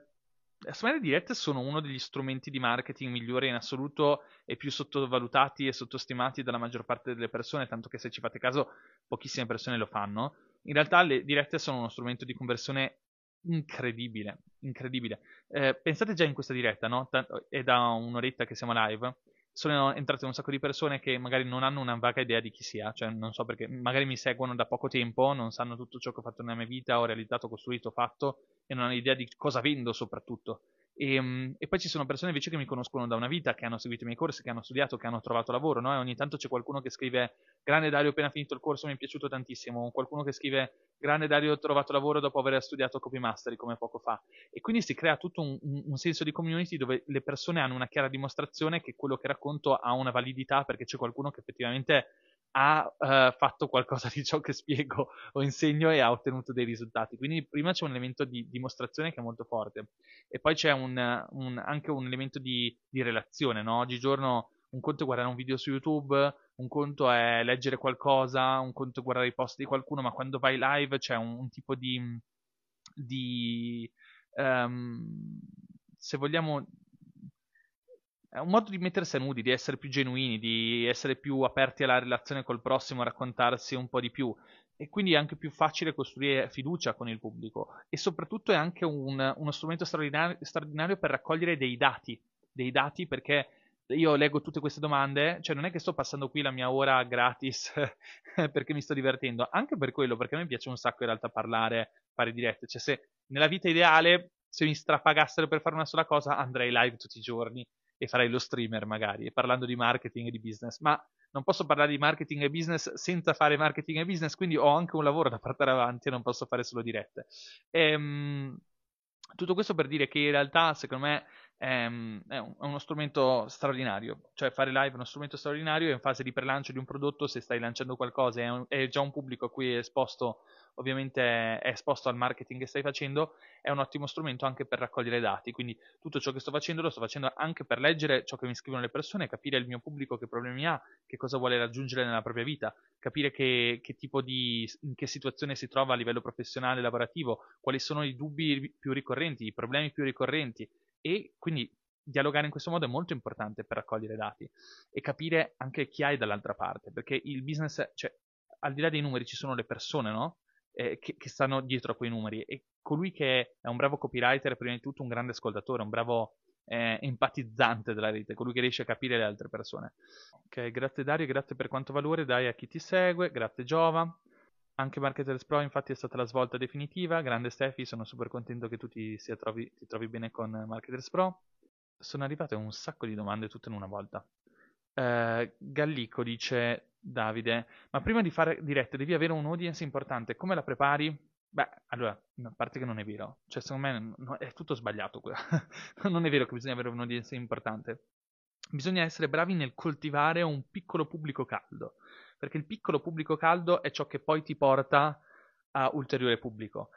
Me le dirette sono uno degli strumenti di marketing migliori in assoluto e più sottovalutati e sottostimati dalla maggior parte delle persone, tanto che se ci fate caso pochissime persone lo fanno. In realtà le dirette sono uno strumento di conversione incredibile, incredibile. Eh, pensate già in questa diretta, no? È da un'oretta che siamo live sono entrate un sacco di persone che magari non hanno una vaga idea di chi sia, cioè non so perché, magari mi seguono da poco tempo, non sanno tutto ciò che ho fatto nella mia vita, ho realizzato, costruito, fatto e non hanno idea di cosa vendo soprattutto. E, ehm, e, poi ci sono persone invece che mi conoscono da una vita, che hanno seguito i miei corsi, che hanno studiato, che hanno trovato lavoro, no? E ogni tanto c'è qualcuno che scrive Grande Dario, appena finito il corso, mi è piaciuto tantissimo. O qualcuno che scrive Grande Dario, ho trovato lavoro dopo aver studiato copy mastery come poco fa. E quindi si crea tutto un, un senso di community dove le persone hanno una chiara dimostrazione che quello che racconto ha una validità perché c'è qualcuno che effettivamente ha uh, fatto qualcosa di ciò che spiego o insegno e ha ottenuto dei risultati. Quindi prima c'è un elemento di dimostrazione che è molto forte e poi c'è un, un, anche un elemento di, di relazione. No? Oggigiorno un conto è guardare un video su YouTube, un conto è leggere qualcosa, un conto è guardare i post di qualcuno, ma quando vai live c'è un, un tipo di, di um, se vogliamo è un modo di mettersi a nudi, di essere più genuini, di essere più aperti alla relazione col prossimo, raccontarsi un po' di più. E quindi è anche più facile costruire fiducia con il pubblico. E soprattutto è anche un, uno strumento straordinario, straordinario per raccogliere dei dati. Dei dati perché io leggo tutte queste domande, cioè non è che sto passando qui la mia ora gratis perché mi sto divertendo, anche per quello, perché a me piace un sacco in realtà parlare, fare dirette, cioè se nella vita ideale, se mi strapagassero per fare una sola cosa, andrei live tutti i giorni e farei lo streamer magari, parlando di marketing e di business, ma non posso parlare di marketing e business senza fare marketing e business, quindi ho anche un lavoro da portare avanti e non posso fare solo dirette. Ehm, tutto questo per dire che in realtà, secondo me, ehm, è, un, è, uno strumento straordinario, cioè fare live è uno strumento straordinario e in fase di prelancio di un prodotto, se stai lanciando qualcosa e è, è già un pubblico a cui è esposto ovviamente è esposto al marketing che stai facendo, è un ottimo strumento anche per raccogliere dati. Quindi tutto ciò che sto facendo lo sto facendo anche per leggere ciò che mi scrivono le persone, capire il mio pubblico che problemi ha, che cosa vuole raggiungere nella propria vita, capire che, che tipo di, in che situazione si trova a livello professionale lavorativo, quali sono i dubbi più ricorrenti, i problemi più ricorrenti e quindi dialogare in questo modo è molto importante per raccogliere dati e capire anche chi hai dall'altra parte, perché il business, cioè, al di là dei numeri ci sono le persone, no? Eh, che, che, stanno dietro a quei numeri. E colui che è un bravo copywriter è prima di tutto un grande ascoltatore, un bravo eh, empatizzante della rete, colui che riesce a capire le altre persone. Ok, grazie Dario, grazie per quanto valore dai a chi ti segue, grazie Giova. Anche Marketers Pro infatti è stata la svolta definitiva, grande Stefi, sono super contento che tu ti, trovi, ti trovi bene con Marketers Pro. Sono arrivate un sacco di domande tutte in una volta. Uh, Gallico dice Davide, ma prima di fare dirette devi avere un audience importante, come la prepari? Beh, allora, a parte che non è vero, cioè secondo me no, è tutto sbagliato non è vero che bisogna avere un audience importante. Bisogna essere bravi nel coltivare un piccolo pubblico caldo, perché il piccolo pubblico caldo è ciò che poi ti porta a ulteriore pubblico.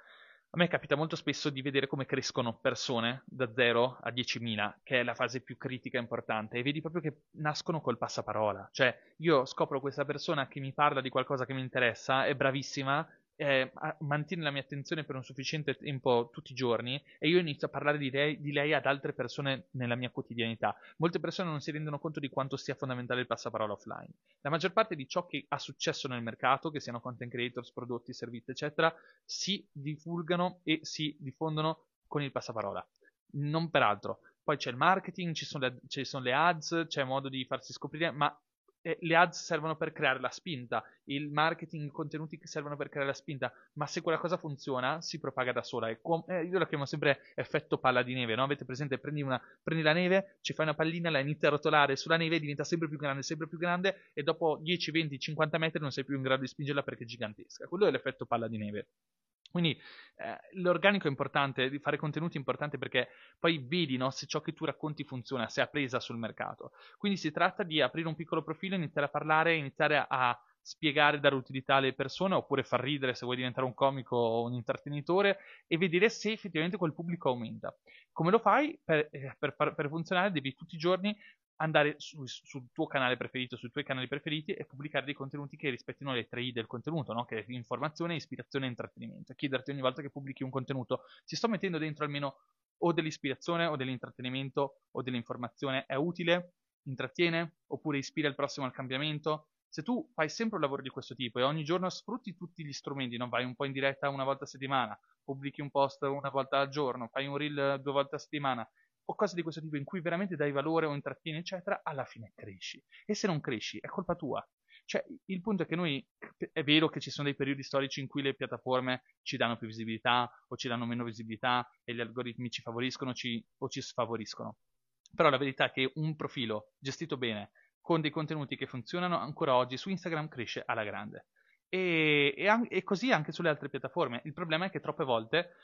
A me capita molto spesso di vedere come crescono persone da 0 a 10.000, che è la fase più critica e importante, e vedi proprio che nascono col passaparola. Cioè, io scopro questa persona che mi parla di qualcosa che mi interessa, è bravissima, eh, mantiene la mia attenzione per un sufficiente tempo tutti i giorni e io inizio a parlare di lei, di lei, ad altre persone nella mia quotidianità. Molte persone non si rendono conto di quanto sia fondamentale il passaparola offline. La maggior parte di ciò che ha successo nel mercato, che siano content creators, prodotti, servizi, eccetera, si divulgano e si diffondono con il passaparola. Non per altro. Poi c'è il marketing, ci sono, le, ci sono le ads, c'è modo di farsi scoprire, ma eh, le ads servono per creare la spinta, il marketing, i contenuti che servono per creare la spinta, ma se quella cosa funziona si propaga da sola. Com- eh, io la chiamo sempre effetto palla di neve, no? Avete presente? Prendi, una, prendi la neve, ci fai una pallina, la inizi a rotolare sulla neve, diventa sempre più grande, sempre più grande e dopo 10, 20, 50 metri non sei più in grado di spingerla perché è gigantesca. Quello è l'effetto palla di neve. Quindi eh, l'organico è importante, fare contenuti è importante perché poi vedi no, se ciò che tu racconti funziona, se ha presa sul mercato. Quindi si tratta di aprire un piccolo profilo, iniziare a parlare, iniziare a spiegare, dare utilità alle persone oppure far ridere se vuoi diventare un comico o un intrattenitore e vedere se effettivamente quel pubblico aumenta. Come lo fai? Per, eh, per, per funzionare devi tutti i giorni andare su, sul tuo canale preferito, sui tuoi canali preferiti e pubblicare dei contenuti che rispettino le tre I del contenuto, no? che è informazione, ispirazione e intrattenimento. chiederti ogni volta che pubblichi un contenuto, ci sto mettendo dentro almeno o dell'ispirazione o dell'intrattenimento o dell'informazione, è utile, intrattiene oppure ispira il prossimo al cambiamento. Se tu fai sempre un lavoro di questo tipo e ogni giorno sfrutti tutti gli strumenti, non vai un po' in diretta una volta a settimana, pubblichi un post una volta al giorno, fai un reel due volte a settimana o cose di questo tipo in cui veramente dai valore o intrattieni, eccetera, alla fine cresci. E se non cresci, è colpa tua. Cioè, il punto è che noi, è vero che ci sono dei periodi storici in cui le piattaforme ci danno più visibilità o ci danno meno visibilità e gli algoritmi ci favoriscono ci, o ci sfavoriscono. Però la verità è che un profilo gestito bene, con dei contenuti che funzionano, ancora oggi su Instagram cresce alla grande. E, e, e così anche sulle altre piattaforme. Il problema è che troppe volte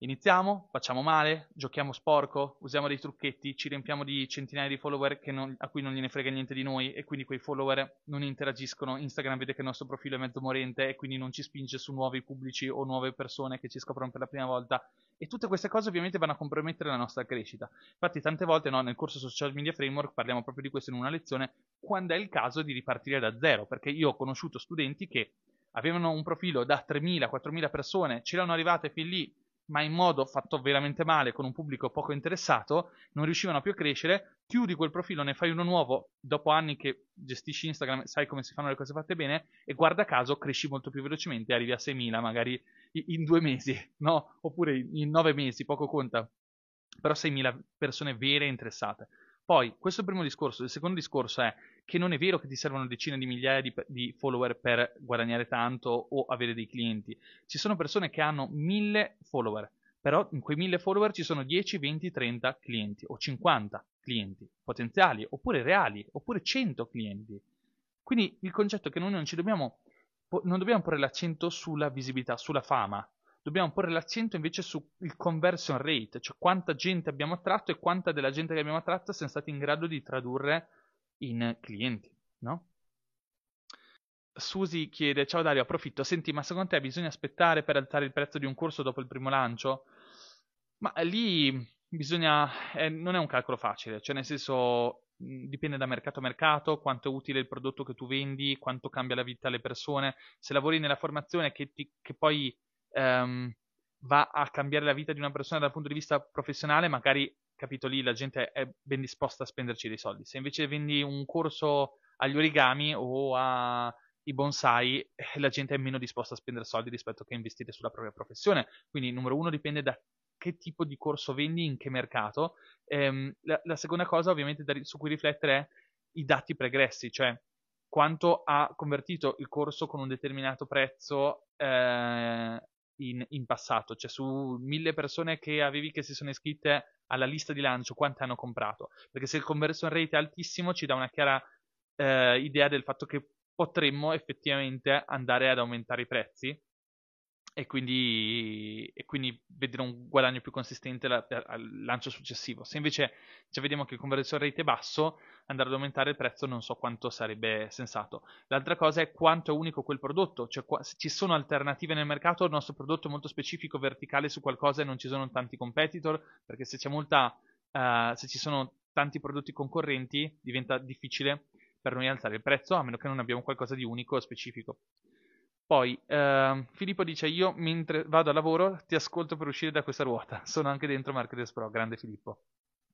Iniziamo, facciamo male, giochiamo sporco, usiamo dei trucchetti, ci riempiamo di centinaia di follower non, a cui non gliene frega niente di noi e quindi quei follower non interagiscono. Instagram vede che il nostro profilo è mezzo morente e quindi non ci spinge su nuovi pubblici o nuove persone che ci scoprono per la prima volta. E tutte queste cose ovviamente vanno a compromettere la nostra crescita. Infatti tante volte no, nel corso Social Media Framework parliamo proprio di questo in una lezione, quando è il caso di ripartire da zero, perché io ho conosciuto studenti che avevano un profilo da 3.000-4.000 persone, c'erano arrivate fin lì ma in modo fatto veramente male, con un pubblico poco interessato, non riuscivano più a crescere, chiudi quel profilo, ne fai uno nuovo, dopo anni che gestisci Instagram, sai come si fanno le cose fatte bene, e guarda caso cresci molto più velocemente, arrivi a 6.000 magari in due mesi, no? Oppure in nove mesi, poco conta, però 6.000 persone vere interessate. Poi, questo è il primo discorso. Il secondo discorso è che non è vero che ti servono decine di migliaia di, di, follower per guadagnare tanto o avere dei clienti. Ci sono persone che hanno mille follower, però in quei mille follower ci sono 10, 20, 30 clienti o 50 clienti potenziali, oppure reali, oppure 100 clienti. Quindi il concetto è che noi non ci dobbiamo, non dobbiamo porre l'accento sulla visibilità, sulla fama, dobbiamo porre l'accento invece sul conversion rate, cioè quanta gente abbiamo attratto e quanta della gente che abbiamo attratto siamo stati in grado di tradurre in clienti, no? Susi chiede, ciao Dario, approfitto, senti, ma secondo te bisogna aspettare per alzare il prezzo di un corso dopo il primo lancio? Ma lì bisogna, eh, non è un calcolo facile, cioè nel senso dipende da mercato a mercato, quanto è utile il prodotto che tu vendi, quanto cambia la vita alle persone. Se lavori nella formazione che, ti, che poi um, va a cambiare la vita di una persona dal punto di vista professionale, magari capito lì la gente è ben disposta a spenderci dei soldi. Se invece vendi un corso agli origami o ai bonsai, eh, la gente è meno disposta a spendere soldi rispetto che investire sulla propria professione. Quindi, numero uno, dipende da che tipo di corso vendi, in che mercato. Ehm, la, la, seconda cosa, ovviamente, da, su cui riflettere è i dati pregressi, cioè quanto ha convertito il corso con un determinato prezzo eh, in, in, passato, cioè su mille persone che avevi che si sono iscritte alla lista di lancio, quante hanno comprato? Perché se il conversion rate è altissimo ci dà una chiara eh, idea del fatto che potremmo effettivamente andare ad aumentare i prezzi e quindi, e quindi vedere un guadagno più consistente la, al lancio successivo. Se invece cioè, vediamo che il conversion rate è basso, andare ad aumentare il prezzo non so quanto sarebbe sensato. L'altra cosa è quanto è unico quel prodotto, cioè qua, se ci sono alternative nel mercato, il nostro prodotto è molto specifico, verticale su qualcosa e non ci sono tanti competitor, perché se molta, uh, se ci sono tanti prodotti concorrenti diventa difficile per noi alzare il prezzo, a meno che non abbiamo qualcosa di unico o specifico. Poi uh, Filippo dice: Io mentre vado a lavoro ti ascolto per uscire da questa ruota. Sono anche dentro Marketers Pro. Grande Filippo.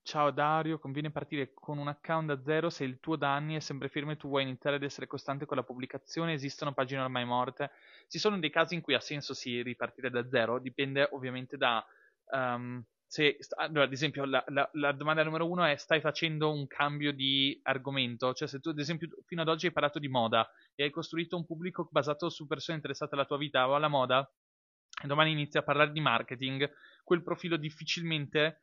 Ciao Dario, conviene partire con un account da zero se il tuo da anni è sempre fermo e tu vuoi iniziare ad essere costante con la pubblicazione. Esistono pagine ormai morte. Ci sono dei casi in cui ha senso sì ripartire da zero, dipende ovviamente da um, se, allora, ad esempio, la, la, la, domanda numero uno è: stai facendo un cambio di argomento? Cioè, se tu, ad esempio, fino ad oggi hai parlato di moda e hai costruito un pubblico basato su persone interessate alla tua vita o alla moda, e domani inizi a parlare di marketing, quel profilo difficilmente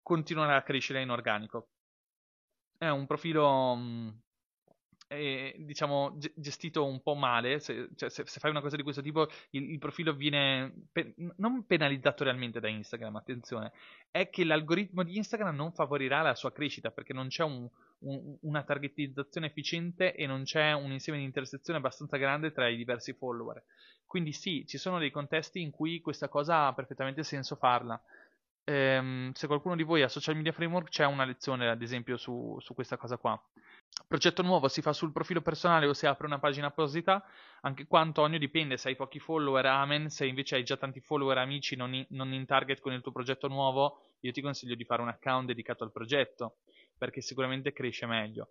continuerà a crescere in organico. È un profilo mm, eh, diciamo, gestito un po' male, se, cioè, se, se, fai una cosa di questo tipo, il, il profilo viene pe- non penalizzato realmente da Instagram, attenzione, è che l'algoritmo di Instagram non favorirà la sua crescita perché non c'è un, un, una targetizzazione efficiente e non c'è un insieme di intersezione abbastanza grande tra i diversi follower. Quindi sì, ci sono dei contesti in cui questa cosa ha perfettamente senso farla. Ehm, se qualcuno di voi ha social media framework c'è una lezione ad esempio su, su questa cosa qua progetto nuovo si fa sul profilo personale o si apre una pagina apposita, anche qua Antonio dipende se hai pochi follower, amen, se invece hai già tanti follower amici non in, non in target con il tuo progetto nuovo, io ti consiglio di fare un account dedicato al progetto, perché sicuramente cresce meglio.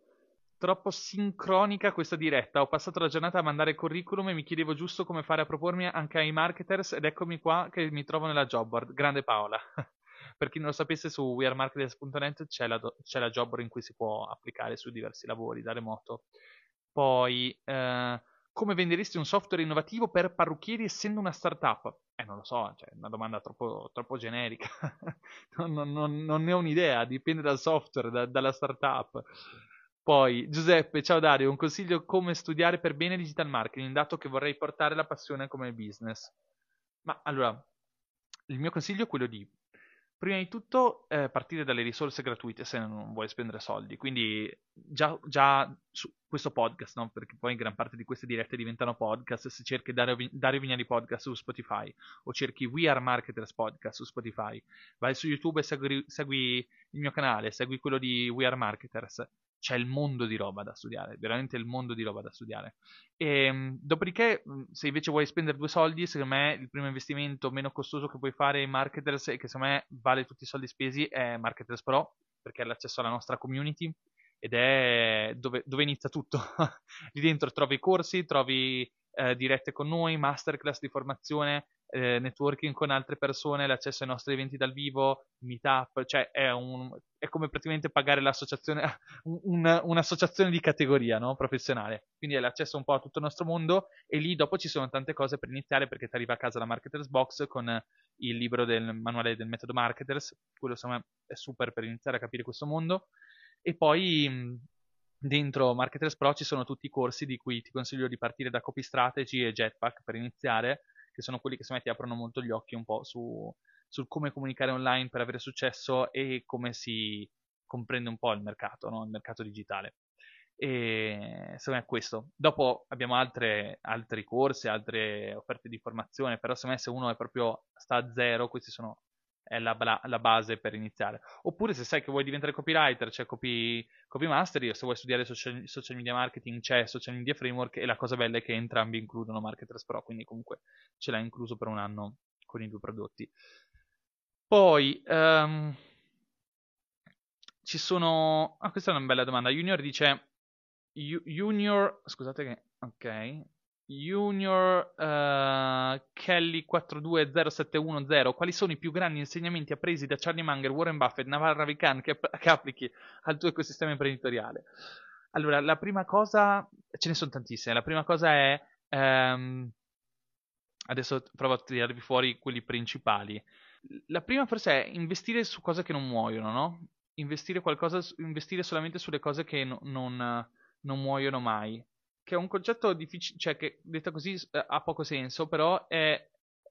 Troppo sincronica questa diretta, ho passato la giornata a mandare curriculum e mi chiedevo giusto come fare a propormi anche ai marketers ed eccomi qua che mi trovo nella job board. Grande Paola. Per chi non lo sapesse, su wearemarketers.net c'è la, c'è la job in cui si può applicare su diversi lavori da remoto. Poi, eh, come venderesti un software innovativo per parrucchieri essendo una startup? Eh, non lo so, cioè, è una domanda troppo, troppo generica. non, non, non, ne ho un'idea, dipende dal software, da, dalla startup. Poi, Giuseppe, ciao Dario, un consiglio come studiare per bene digital marketing, dato che vorrei portare la passione come business. Ma allora, il mio consiglio è quello di Prima di tutto eh, partire dalle risorse gratuite se non vuoi spendere soldi, quindi già, già su questo podcast, no? perché poi gran parte di queste dirette diventano podcast, se cerchi Dario, Dario Vignali Podcast su Spotify o cerchi We Are Marketers Podcast su Spotify, vai su YouTube e segui, segui il mio canale, segui quello di We Are Marketers, c'è il mondo di roba da studiare, veramente il mondo di roba da studiare. E, ehm, dopodiché, se invece vuoi spendere due soldi, secondo me il primo investimento meno costoso che puoi fare in Marketers e che secondo me vale tutti i soldi spesi è Marketers Pro, perché è l'accesso alla nostra community ed è dove, dove inizia tutto. Lì dentro trovi corsi, trovi eh, dirette con noi, masterclass di formazione, eh, networking con altre persone, l'accesso ai nostri eventi dal vivo, meetup, cioè è, un, è come praticamente pagare l'associazione, un, un'associazione di categoria no? professionale. Quindi è l'accesso un po' a tutto il nostro mondo e lì dopo ci sono tante cose per iniziare perché ti arriva a casa la Marketers Box con il libro del manuale del metodo Marketers, quello insomma è super per iniziare a capire questo mondo. E poi dentro Marketers Pro ci sono tutti i corsi di cui ti consiglio di partire da Copy Strategy e Jetpack per iniziare che sono quelli che secondo me ti aprono molto gli occhi un po' su, sul come comunicare online per avere successo e come si comprende un po' il mercato, no? il mercato digitale. E secondo me è questo. Dopo abbiamo altre, altri corsi, altre offerte di formazione, però secondo me se uno è proprio sta a zero, questi sono è la, la, base per iniziare. Oppure se sai che vuoi diventare copywriter, c'è copy, copy mastery, se vuoi studiare social, social, media marketing, c'è social media framework e la cosa bella è che entrambi includono Marketers Pro, quindi comunque ce l'hai incluso per un anno con i due prodotti. Poi um, ci sono... Ah, questa è una bella domanda. Junior dice... Junior... Scusate che... Ok. Junior uh, Kelly 4207110 quali sono i più grandi insegnamenti appresi da Charlie Munger, Warren Buffett, Naval Ravikant che, che, applichi al tuo ecosistema imprenditoriale? Allora, la prima cosa, ce ne sono tantissime, la prima cosa è, um, adesso provo a tirarvi fuori quelli principali. La prima forse è investire su cose che non muoiono, no? Investire, qualcosa, investire solamente sulle cose che no, non, non muoiono mai che è un concetto difficile, cioè che detto così eh, ha poco senso, però è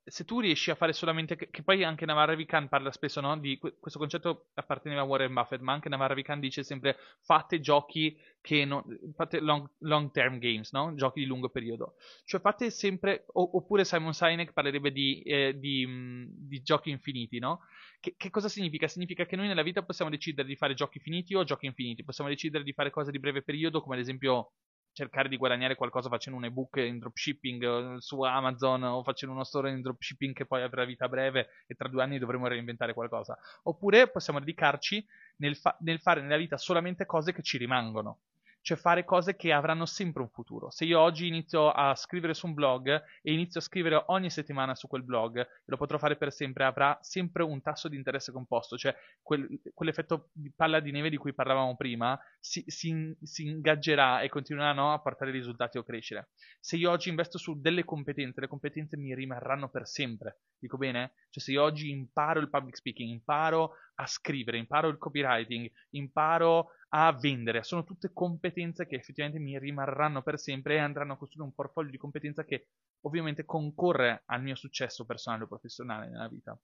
se tu riesci a fare solamente che, che poi anche Navarra Vican parla spesso no, di questo concetto apparteneva a Warren Buffett ma anche Navarra Vican dice sempre fate giochi che non, fate long, long term games no? giochi di lungo periodo cioè fate sempre oppure Simon Sinek parlerebbe di, eh, di, mh, di giochi infiniti no? Che, che, cosa significa? Significa che noi nella vita possiamo decidere di fare giochi finiti o giochi infiniti possiamo decidere di fare cose di breve periodo come ad esempio cercare di guadagnare qualcosa facendo un ebook in dropshipping eh, su Amazon o facendo uno store in dropshipping che poi avrà vita breve e tra due anni dovremo reinventare qualcosa. Oppure possiamo dedicarci nel, fa- nel fare nella vita solamente cose che ci rimangono cioè fare cose che avranno sempre un futuro. Se io oggi inizio a scrivere su un blog e inizio a scrivere ogni settimana su quel blog, lo potrò fare per sempre, avrà sempre un tasso di interesse composto, cioè quel, quell'effetto di palla di neve di cui parlavamo prima si, si, si ingaggerà e continuerà no, a portare risultati o crescere. Se io oggi investo su delle competenze, le competenze mi rimarranno per sempre. Dico bene? Cioè se io oggi imparo il public speaking, imparo a scrivere, imparo il copywriting, imparo a vendere. Sono tutte competenze che effettivamente mi rimarranno per sempre e andranno a costruire un portfolio di competenze che ovviamente concorre al mio successo personale o professionale nella vita.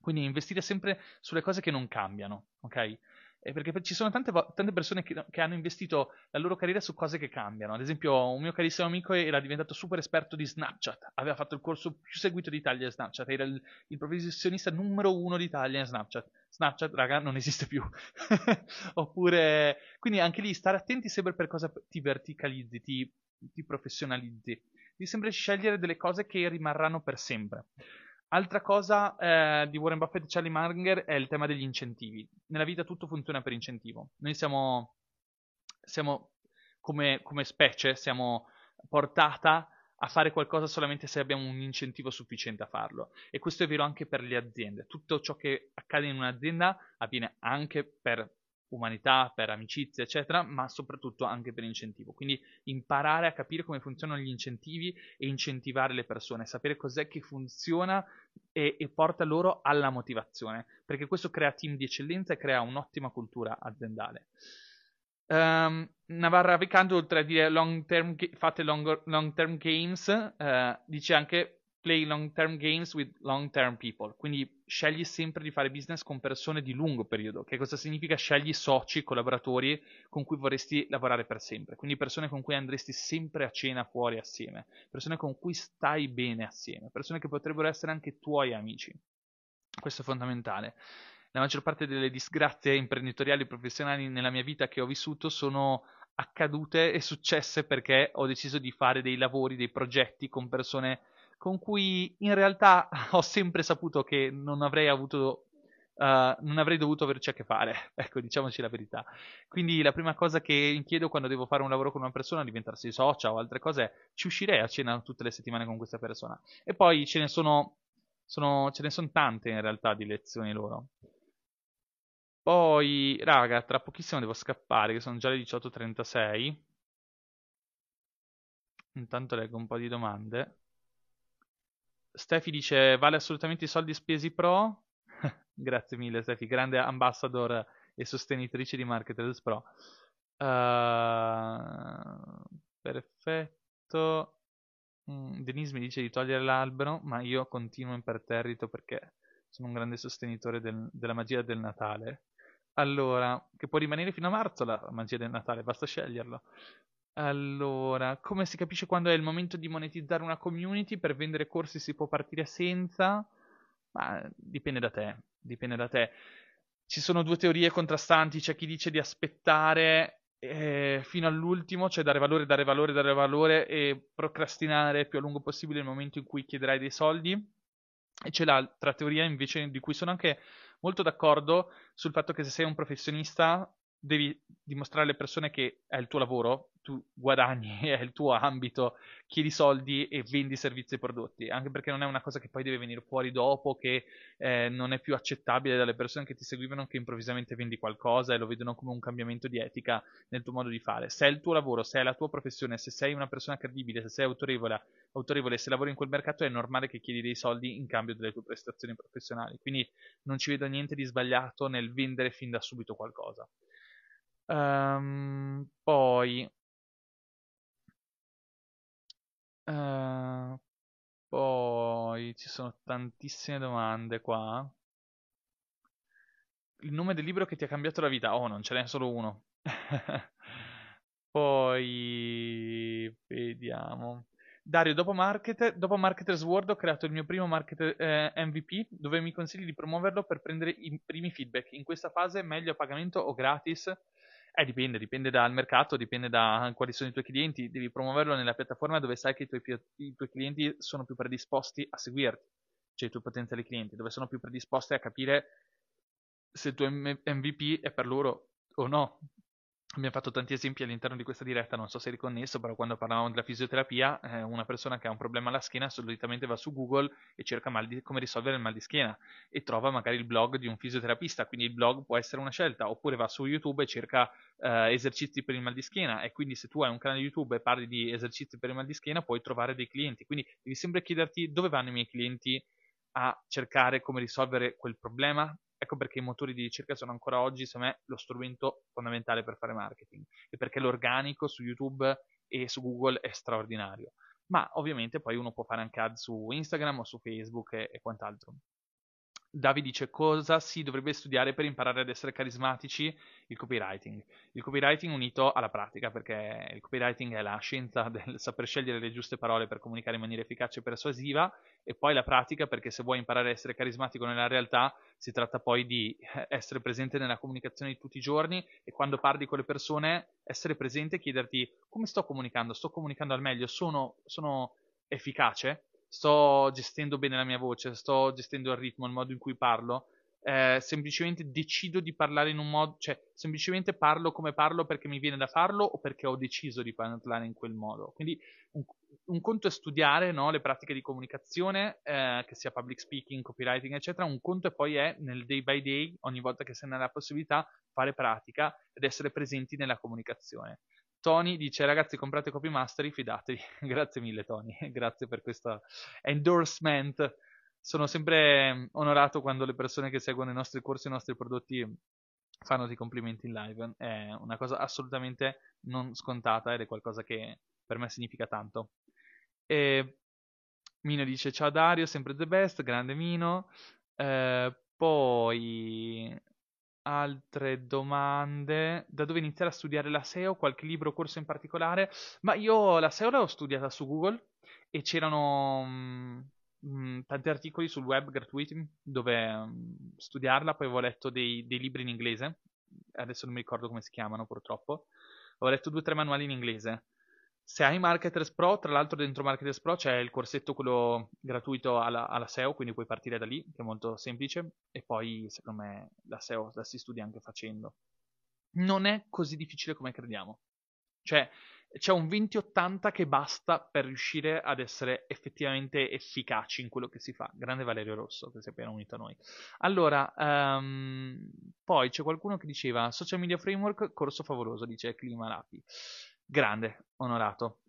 Quindi investire sempre sulle cose che non cambiano, ok? Eh, perché ci sono tante, tante persone che, che, hanno investito la loro carriera su cose che cambiano. Ad esempio, un mio carissimo amico era diventato super esperto di Snapchat, aveva fatto il corso più seguito d'Italia in Snapchat, era il, il professionista numero uno d'Italia in Snapchat. Snapchat, raga, non esiste più. Oppure, quindi anche lì stare attenti sempre per cosa ti verticalizzi, ti, ti professionalizzi. Devi sempre scegliere delle cose che rimarranno per sempre. Altra cosa eh, di Warren Buffett e Charlie Munger è il tema degli incentivi. Nella vita tutto funziona per incentivo. Noi siamo, siamo come, come specie, siamo portata a fare qualcosa solamente se abbiamo un incentivo sufficiente a farlo. E questo è vero anche per le aziende. Tutto ciò che accade in un'azienda avviene anche per umanità, per amicizia, eccetera, ma soprattutto anche per incentivo. Quindi imparare a capire come funzionano gli incentivi e incentivare le persone, sapere cos'è che funziona e, e porta loro alla motivazione, perché questo crea team di eccellenza e crea un'ottima cultura aziendale. Um, Navarra Vicando, oltre a dire long term, fate long, long term games, uh, dice anche play long term games with long term people. Quindi scegli sempre di fare business con persone di lungo periodo. Che cosa significa? Scegli soci, collaboratori con cui vorresti lavorare per sempre. Quindi persone con cui andresti sempre a cena fuori assieme. Persone con cui stai bene assieme. Persone che potrebbero essere anche tuoi amici. Questo è fondamentale. la maggior parte delle disgrazie imprenditoriali e professionali nella mia vita che ho vissuto sono accadute e successe perché ho deciso di fare dei lavori, dei progetti con persone con cui in realtà ho sempre saputo che non avrei avuto Uh, non avrei dovuto averci a che fare, ecco, diciamoci la verità. Quindi la prima cosa che chiedo quando devo fare un lavoro con una persona, diventarsi socia o altre cose, ci uscirei a cena tutte le settimane con questa persona. E poi ce ne sono, sono, ce ne sono tante in realtà di lezioni loro. Poi, raga, tra pochissimo devo scappare, che sono già le 18.36. Intanto leggo un po' di domande. Stefi dice, vale assolutamente i soldi spesi pro? Grazie mille Stefi, grande ambassador e sostenitrice di Marketers Pro. Uh, perfetto. Mm, Denise mi dice di togliere l'albero, ma io continuo imperterrito perché sono un grande sostenitore del, della magia del Natale. Allora, che può rimanere fino a marzo la magia del Natale, basta sceglierlo. Allora, come si capisce quando è il momento di monetizzare una community? Per vendere corsi si può partire senza? Ma dipende da te, dipende da te. Ci sono due teorie contrastanti, c'è chi dice di aspettare eh, fino all'ultimo, cioè dare valore, dare valore, dare valore e procrastinare più a lungo possibile il momento in cui chiederai dei soldi. E c'è l'altra teoria invece di cui sono anche molto d'accordo sul fatto che se sei un professionista devi dimostrare alle persone che è il tuo lavoro, tu guadagni, è il tuo ambito, chiedi soldi e vendi servizi e prodotti, anche perché non è una cosa che poi deve venire fuori dopo, che eh, non è più accettabile dalle persone che ti seguivano che improvvisamente vendi qualcosa e lo vedono come un cambiamento di etica nel tuo modo di fare. Se è il tuo lavoro, se è la tua professione, se sei una persona credibile, se sei autorevole, autorevole se lavori in quel mercato è normale che chiedi dei soldi in cambio delle tue prestazioni professionali. Quindi non ci vedo niente di sbagliato nel vendere fin da subito qualcosa. Um, poi Uh, poi ci sono tantissime domande qua. Il nome del libro che ti ha cambiato la vita? Oh, non ce n'è solo uno. poi vediamo. Dario, dopo, market, dopo Marketers World ho creato il mio primo marketer, eh, MVP dove mi consigli di promuoverlo per prendere i primi feedback. In questa fase meglio a pagamento o gratis? Eh, dipende, dipende dal mercato, dipende da quali sono i tuoi clienti. Devi promuoverlo nella piattaforma dove sai che i tuoi, i tuoi clienti sono più predisposti a seguirti, cioè i tuoi potenziali clienti, dove sono più predisposti a capire se il tuo MVP è per loro o no. Abbiamo fatto tanti esempi all'interno di questa diretta, non so se è riconnesso, però quando parlavamo della fisioterapia, eh, una persona che ha un problema alla schiena solitamente va su Google e cerca di, come risolvere il mal di schiena e trova magari il blog di un fisioterapista, quindi il blog può essere una scelta, oppure va su YouTube e cerca eh, esercizi per il mal di schiena e quindi se tu hai un canale YouTube e parli di esercizi per il mal di schiena puoi trovare dei clienti, quindi devi sempre chiederti dove vanno i miei clienti a cercare come risolvere quel problema, Ecco perché i motori di ricerca sono ancora oggi, secondo me, lo strumento fondamentale per fare marketing e perché l'organico su YouTube e su Google è straordinario. Ma ovviamente poi uno può fare anche ad su Instagram o su Facebook e, e quant'altro. Davi dice cosa si dovrebbe studiare per imparare ad essere carismatici? Il copywriting. Il copywriting unito alla pratica, perché il copywriting è la scienza del saper scegliere le giuste parole per comunicare in maniera efficace e persuasiva, e poi la pratica, perché se vuoi imparare a essere carismatico nella realtà, si tratta poi di eh, essere presente nella comunicazione di tutti i giorni e quando parli con le persone, essere presente e chiederti come sto comunicando, sto comunicando al meglio, sono, sono efficace? Sto gestendo bene la mia voce, sto gestendo il ritmo, il modo in cui parlo, eh, semplicemente decido di parlare in un modo, cioè semplicemente parlo come parlo perché mi viene da farlo o perché ho deciso di parlare in quel modo. Quindi un, un conto è studiare no, le pratiche di comunicazione, eh, che sia public speaking, copywriting, eccetera, un conto e poi è nel day by day, ogni volta che se ne ha la possibilità, fare pratica ed essere presenti nella comunicazione. Tony dice ragazzi comprate Copy Mastery, fidatevi. Grazie mille Tony, grazie per questo endorsement. Sono sempre mm, onorato quando le persone che seguono i nostri corsi e i nostri prodotti fanno dei complimenti in live. È una cosa assolutamente non scontata ed è qualcosa che per me significa tanto. E Mino dice ciao Dario, sempre the best, grande Mino. Eh, poi altre domande. Da dove iniziare a studiare la SEO? Qualche libro o corso in particolare? Ma io la SEO l'ho studiata su Google e c'erano. Mm, mh, tanti articoli sul web gratuiti dove mh, studiarla, poi avevo letto dei, dei libri in inglese, adesso non mi ricordo come si chiamano purtroppo, ho letto due o tre manuali in inglese. Se hai Marketers Pro, tra l'altro dentro Marketers Pro c'è il corsetto quello gratuito alla, alla, SEO, quindi puoi partire da lì, che è molto semplice, e poi secondo me la SEO la si studia anche facendo. Non è così difficile come crediamo. Cioè, c'è un 20-80 che basta per riuscire ad essere effettivamente efficaci in quello che si fa. Grande Valerio Rosso, che si è appena unito a noi. Allora, um, poi c'è qualcuno che diceva Social Media Framework, corso favoloso, dice Clima Lapi. Grande, onorato.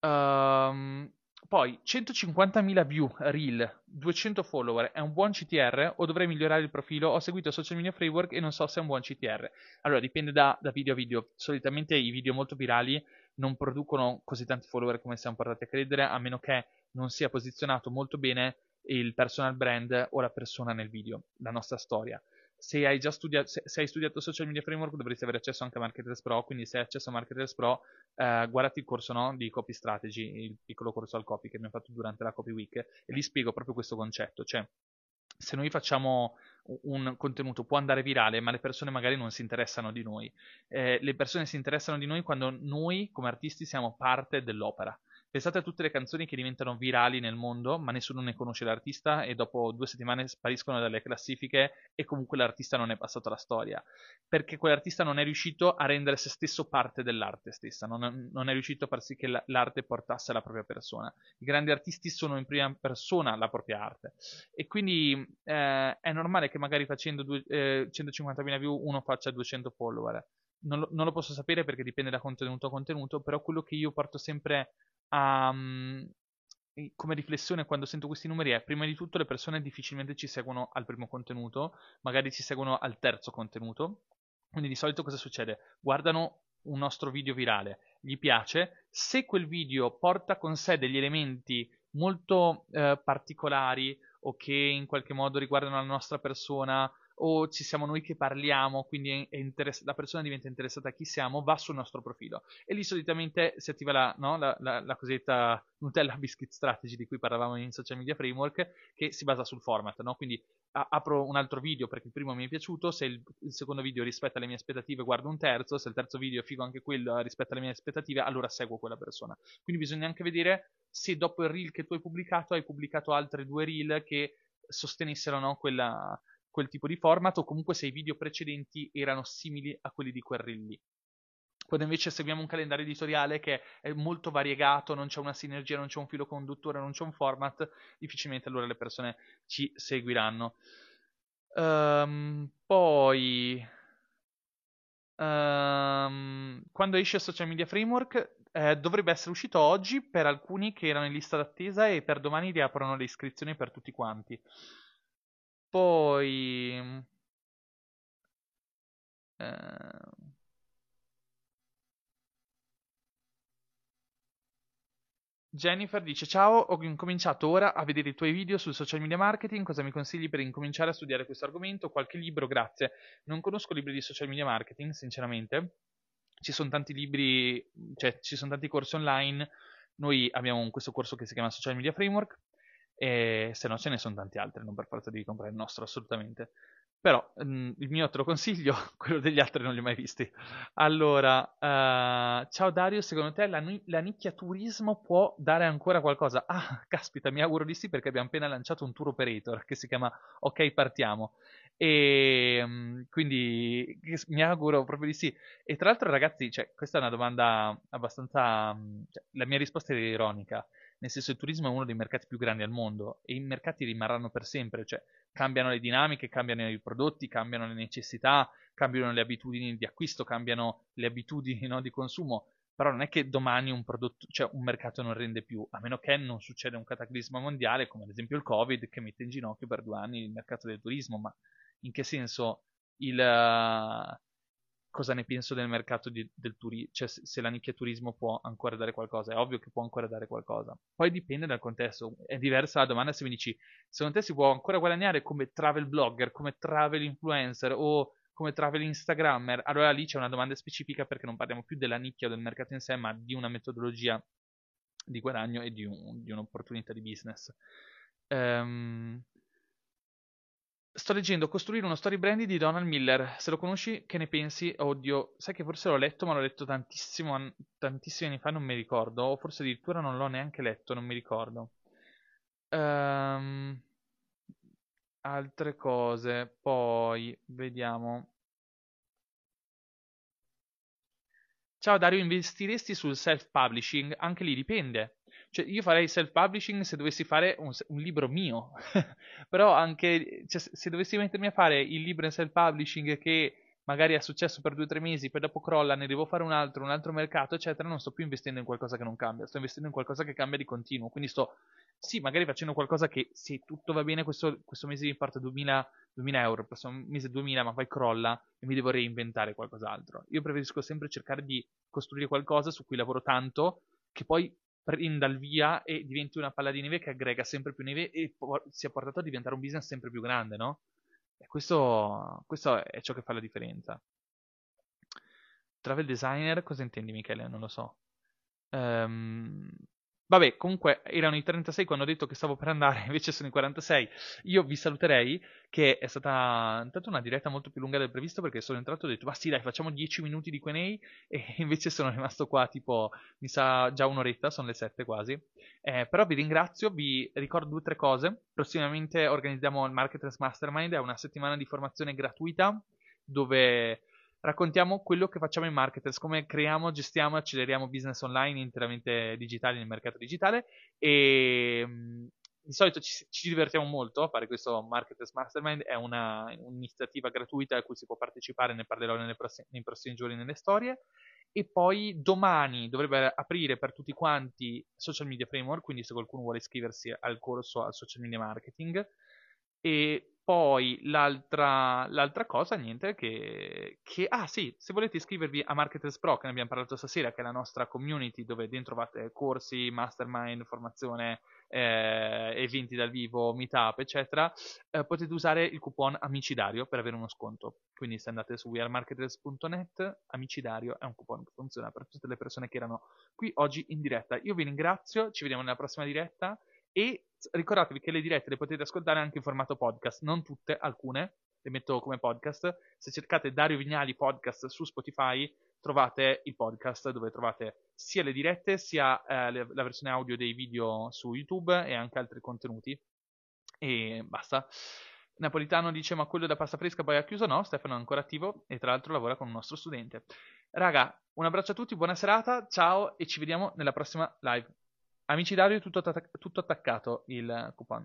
Um, poi 150.000 view reel, 200 follower, è un buon CTR o dovrei migliorare il profilo? Ho seguito Social Media Framework e non so se è un buon CTR. Allora, dipende da, da video a video. Solitamente i video molto virali non producono così tanti follower come siamo portati a credere, a meno che non sia posizionato molto bene il personal brand o la persona nel video, la nostra storia. Se hai già studiato, se, se hai studiato social media framework dovresti avere accesso anche a Marketers Pro, quindi se hai accesso a Marketers Pro eh, guardati il corso no, di Copy Strategy, il piccolo corso al copy che abbiamo fatto durante la Copy Week e lì spiego proprio questo concetto, cioè se noi facciamo un contenuto può andare virale, ma le persone magari non si interessano di noi. Eh, le persone si interessano di noi quando noi, come artisti, siamo parte dell'opera. Pensate a tutte le canzoni che diventano virali nel mondo, ma nessuno ne conosce l'artista e dopo due settimane spariscono dalle classifiche e comunque l'artista non è passato alla storia. Perché quell'artista non è riuscito a rendere se stesso parte dell'arte stessa, non è, non è riuscito a far sì che l'arte portasse la propria persona. I grandi artisti sono in prima persona la propria arte. E quindi eh, è normale che magari facendo due, eh, 150.000 view uno faccia 200 follower. Non lo, non lo, posso sapere perché dipende da contenuto a contenuto, però quello che io porto sempre um, come riflessione quando sento questi numeri è prima di tutto le persone difficilmente ci seguono al primo contenuto, magari ci seguono al terzo contenuto. Quindi di solito cosa succede? Guardano un nostro video virale, gli piace, se quel video porta con sé degli elementi molto eh, particolari o che in qualche modo riguardano la nostra persona o ci siamo noi che parliamo, quindi interess- la persona diventa interessata a chi siamo, va sul nostro profilo. E lì solitamente si attiva la, no, la, la, la cosiddetta Nutella Biscuit Strategy di cui parlavamo in Social Media Framework, che si basa sul format. No? Quindi a- apro un altro video perché il primo mi è piaciuto, se il, il, secondo video rispetta le mie aspettative guardo un terzo, se il terzo video è figo anche quello rispetta le mie aspettative, allora seguo quella persona. Quindi bisogna anche vedere se dopo il reel che tu hai pubblicato hai pubblicato altri due reel che sostenessero no, quella quel tipo di format o comunque se i video precedenti erano simili a quelli di quel reel lì. Quando invece seguiamo un calendario editoriale che è molto variegato, non c'è una sinergia, non c'è un filo conduttore, non c'è un format, difficilmente allora le persone ci seguiranno. Um, poi, um, quando esce Social Media Framework, eh, dovrebbe essere uscito oggi per alcuni che erano in lista d'attesa e per domani riaprono le iscrizioni per tutti quanti. Poi... Eh, Jennifer dice: Ciao, ho incominciato ora a vedere i tuoi video sul social media marketing. Cosa mi consigli per incominciare a studiare questo argomento? Qualche libro, grazie. Non conosco libri di social media marketing, sinceramente. Ci sono tanti libri, cioè ci sono tanti corsi online. Noi abbiamo questo corso che si chiama Social Media Framework e se no ce ne sono tanti altri, non per forza devi comprare il nostro assolutamente. Però mh, mm, il mio lo consiglio, quello degli altri non li ho mai visti. Allora, uh, ciao Dario, secondo te la, la nicchia turismo può dare ancora qualcosa? Ah, caspita, mi auguro di sì perché abbiamo appena lanciato un tour operator che si chiama Ok Partiamo. E um, quindi mi auguro proprio di sì. E tra l'altro, ragazzi, cioè, questa è una domanda abbastanza. Um, cioè, la mia risposta è ironica nel senso il turismo è uno dei mercati più grandi al mondo e i mercati rimarranno per sempre, cioè cambiano le dinamiche, cambiano i prodotti, cambiano le necessità, cambiano le abitudini di acquisto, cambiano le abitudini no, di consumo, però non è che domani un, prodotto, cioè un mercato non rende più, a meno che non succeda un cataclisma mondiale come ad esempio il Covid che mette in ginocchio per due anni il mercato del turismo, ma in che senso il, cosa ne penso del mercato di, del turismo, cioè se, la nicchia turismo può ancora dare qualcosa, è ovvio che può ancora dare qualcosa. Poi dipende dal contesto, è diversa la domanda se mi dici, secondo te si può ancora guadagnare come travel blogger, come travel influencer o come travel instagrammer? Allora lì c'è una domanda specifica perché non parliamo più della nicchia o del mercato in sé, ma di una metodologia di guadagno e di, un, di un'opportunità di business. Ehm, sto leggendo Costruire uno story brand di Donald Miller. Se lo conosci, che ne pensi? Oddio, sai che forse l'ho letto, ma l'ho letto tantissimo, tantissimi anni fa, non mi ricordo. O forse addirittura non l'ho neanche letto, non mi ricordo. Ehm, altre cose, poi vediamo. Ciao Dario, investiresti sul self-publishing? Anche lì dipende. Cioè, io farei self-publishing se dovessi fare un, un libro mio, però anche cioè, se dovessi mettermi a fare il libro in self-publishing che magari è successo per due o tre mesi, poi dopo crolla, ne devo fare un altro, un altro mercato, eccetera, non sto più investendo in qualcosa che non cambia, sto investendo in qualcosa che cambia di continuo. Quindi sto, sì, magari facendo qualcosa che se tutto va bene questo, questo mese mi parte 2000, 2000 euro, il prossimo mese 2000, ma poi crolla e mi devo reinventare qualcos'altro. Io preferisco sempre cercare di costruire qualcosa su cui lavoro tanto, che poi prenda il via e diventi una palla di neve che aggrega sempre più neve e po- sia portato a diventare un business sempre più grande, no? E questo, questo è ciò che fa la differenza. Travel designer, cosa intendi Michele? Non lo so. Um, Vabbè, comunque erano i 36 quando ho detto che stavo per andare, invece sono i 46. Io vi saluterei, che è stata intanto una diretta molto più lunga del previsto perché sono entrato e ho detto, ma sì dai, facciamo 10 minuti di Q&A e invece sono rimasto qua tipo, mi sa, già un'oretta, sono le 7 quasi. Eh, però vi ringrazio, vi ricordo due o tre cose. Prossimamente organizziamo il Marketers Mastermind, è una settimana di formazione gratuita dove raccontiamo quello che facciamo in marketers, come creiamo, gestiamo e acceleriamo business online interamente digitali nel mercato digitale e mm, di solito ci, ci, divertiamo molto a fare questo Marketers Mastermind, è una, un'iniziativa gratuita a cui si può partecipare, ne parlerò prossimi, nei prossimi giorni nelle storie. E poi domani dovrebbe aprire per tutti quanti Social Media Framework, quindi se qualcuno vuole iscriversi al corso al Social Media Marketing. E poi l'altra, l'altra cosa, niente, che, che, Ah sì, se volete iscrivervi a Marketers Pro, che ne abbiamo parlato stasera, che è la nostra community dove dentro trovate corsi, mastermind, formazione, eh, eventi dal vivo, meetup, eccetera, eh, potete usare il coupon Amicidario per avere uno sconto. Quindi se andate su wearemarketers.net, Amicidario è un coupon che funziona per tutte le persone che erano qui oggi in diretta. Io vi ringrazio, ci vediamo nella prossima diretta e ricordatevi che le dirette le potete ascoltare anche in formato podcast, non tutte, alcune le metto come podcast. Se cercate Dario Vignali podcast su Spotify, trovate il podcast dove trovate sia le dirette sia eh, la versione audio dei video su YouTube e anche altri contenuti. E basta. Napolitano dice: Ma quello da pasta fresca poi ha chiuso? No, Stefano è ancora attivo e tra l'altro lavora con un nostro studente. Raga, un abbraccio a tutti, buona serata, ciao e ci vediamo nella prossima live. Amici Dario, tutto, tutto attaccato il coupon.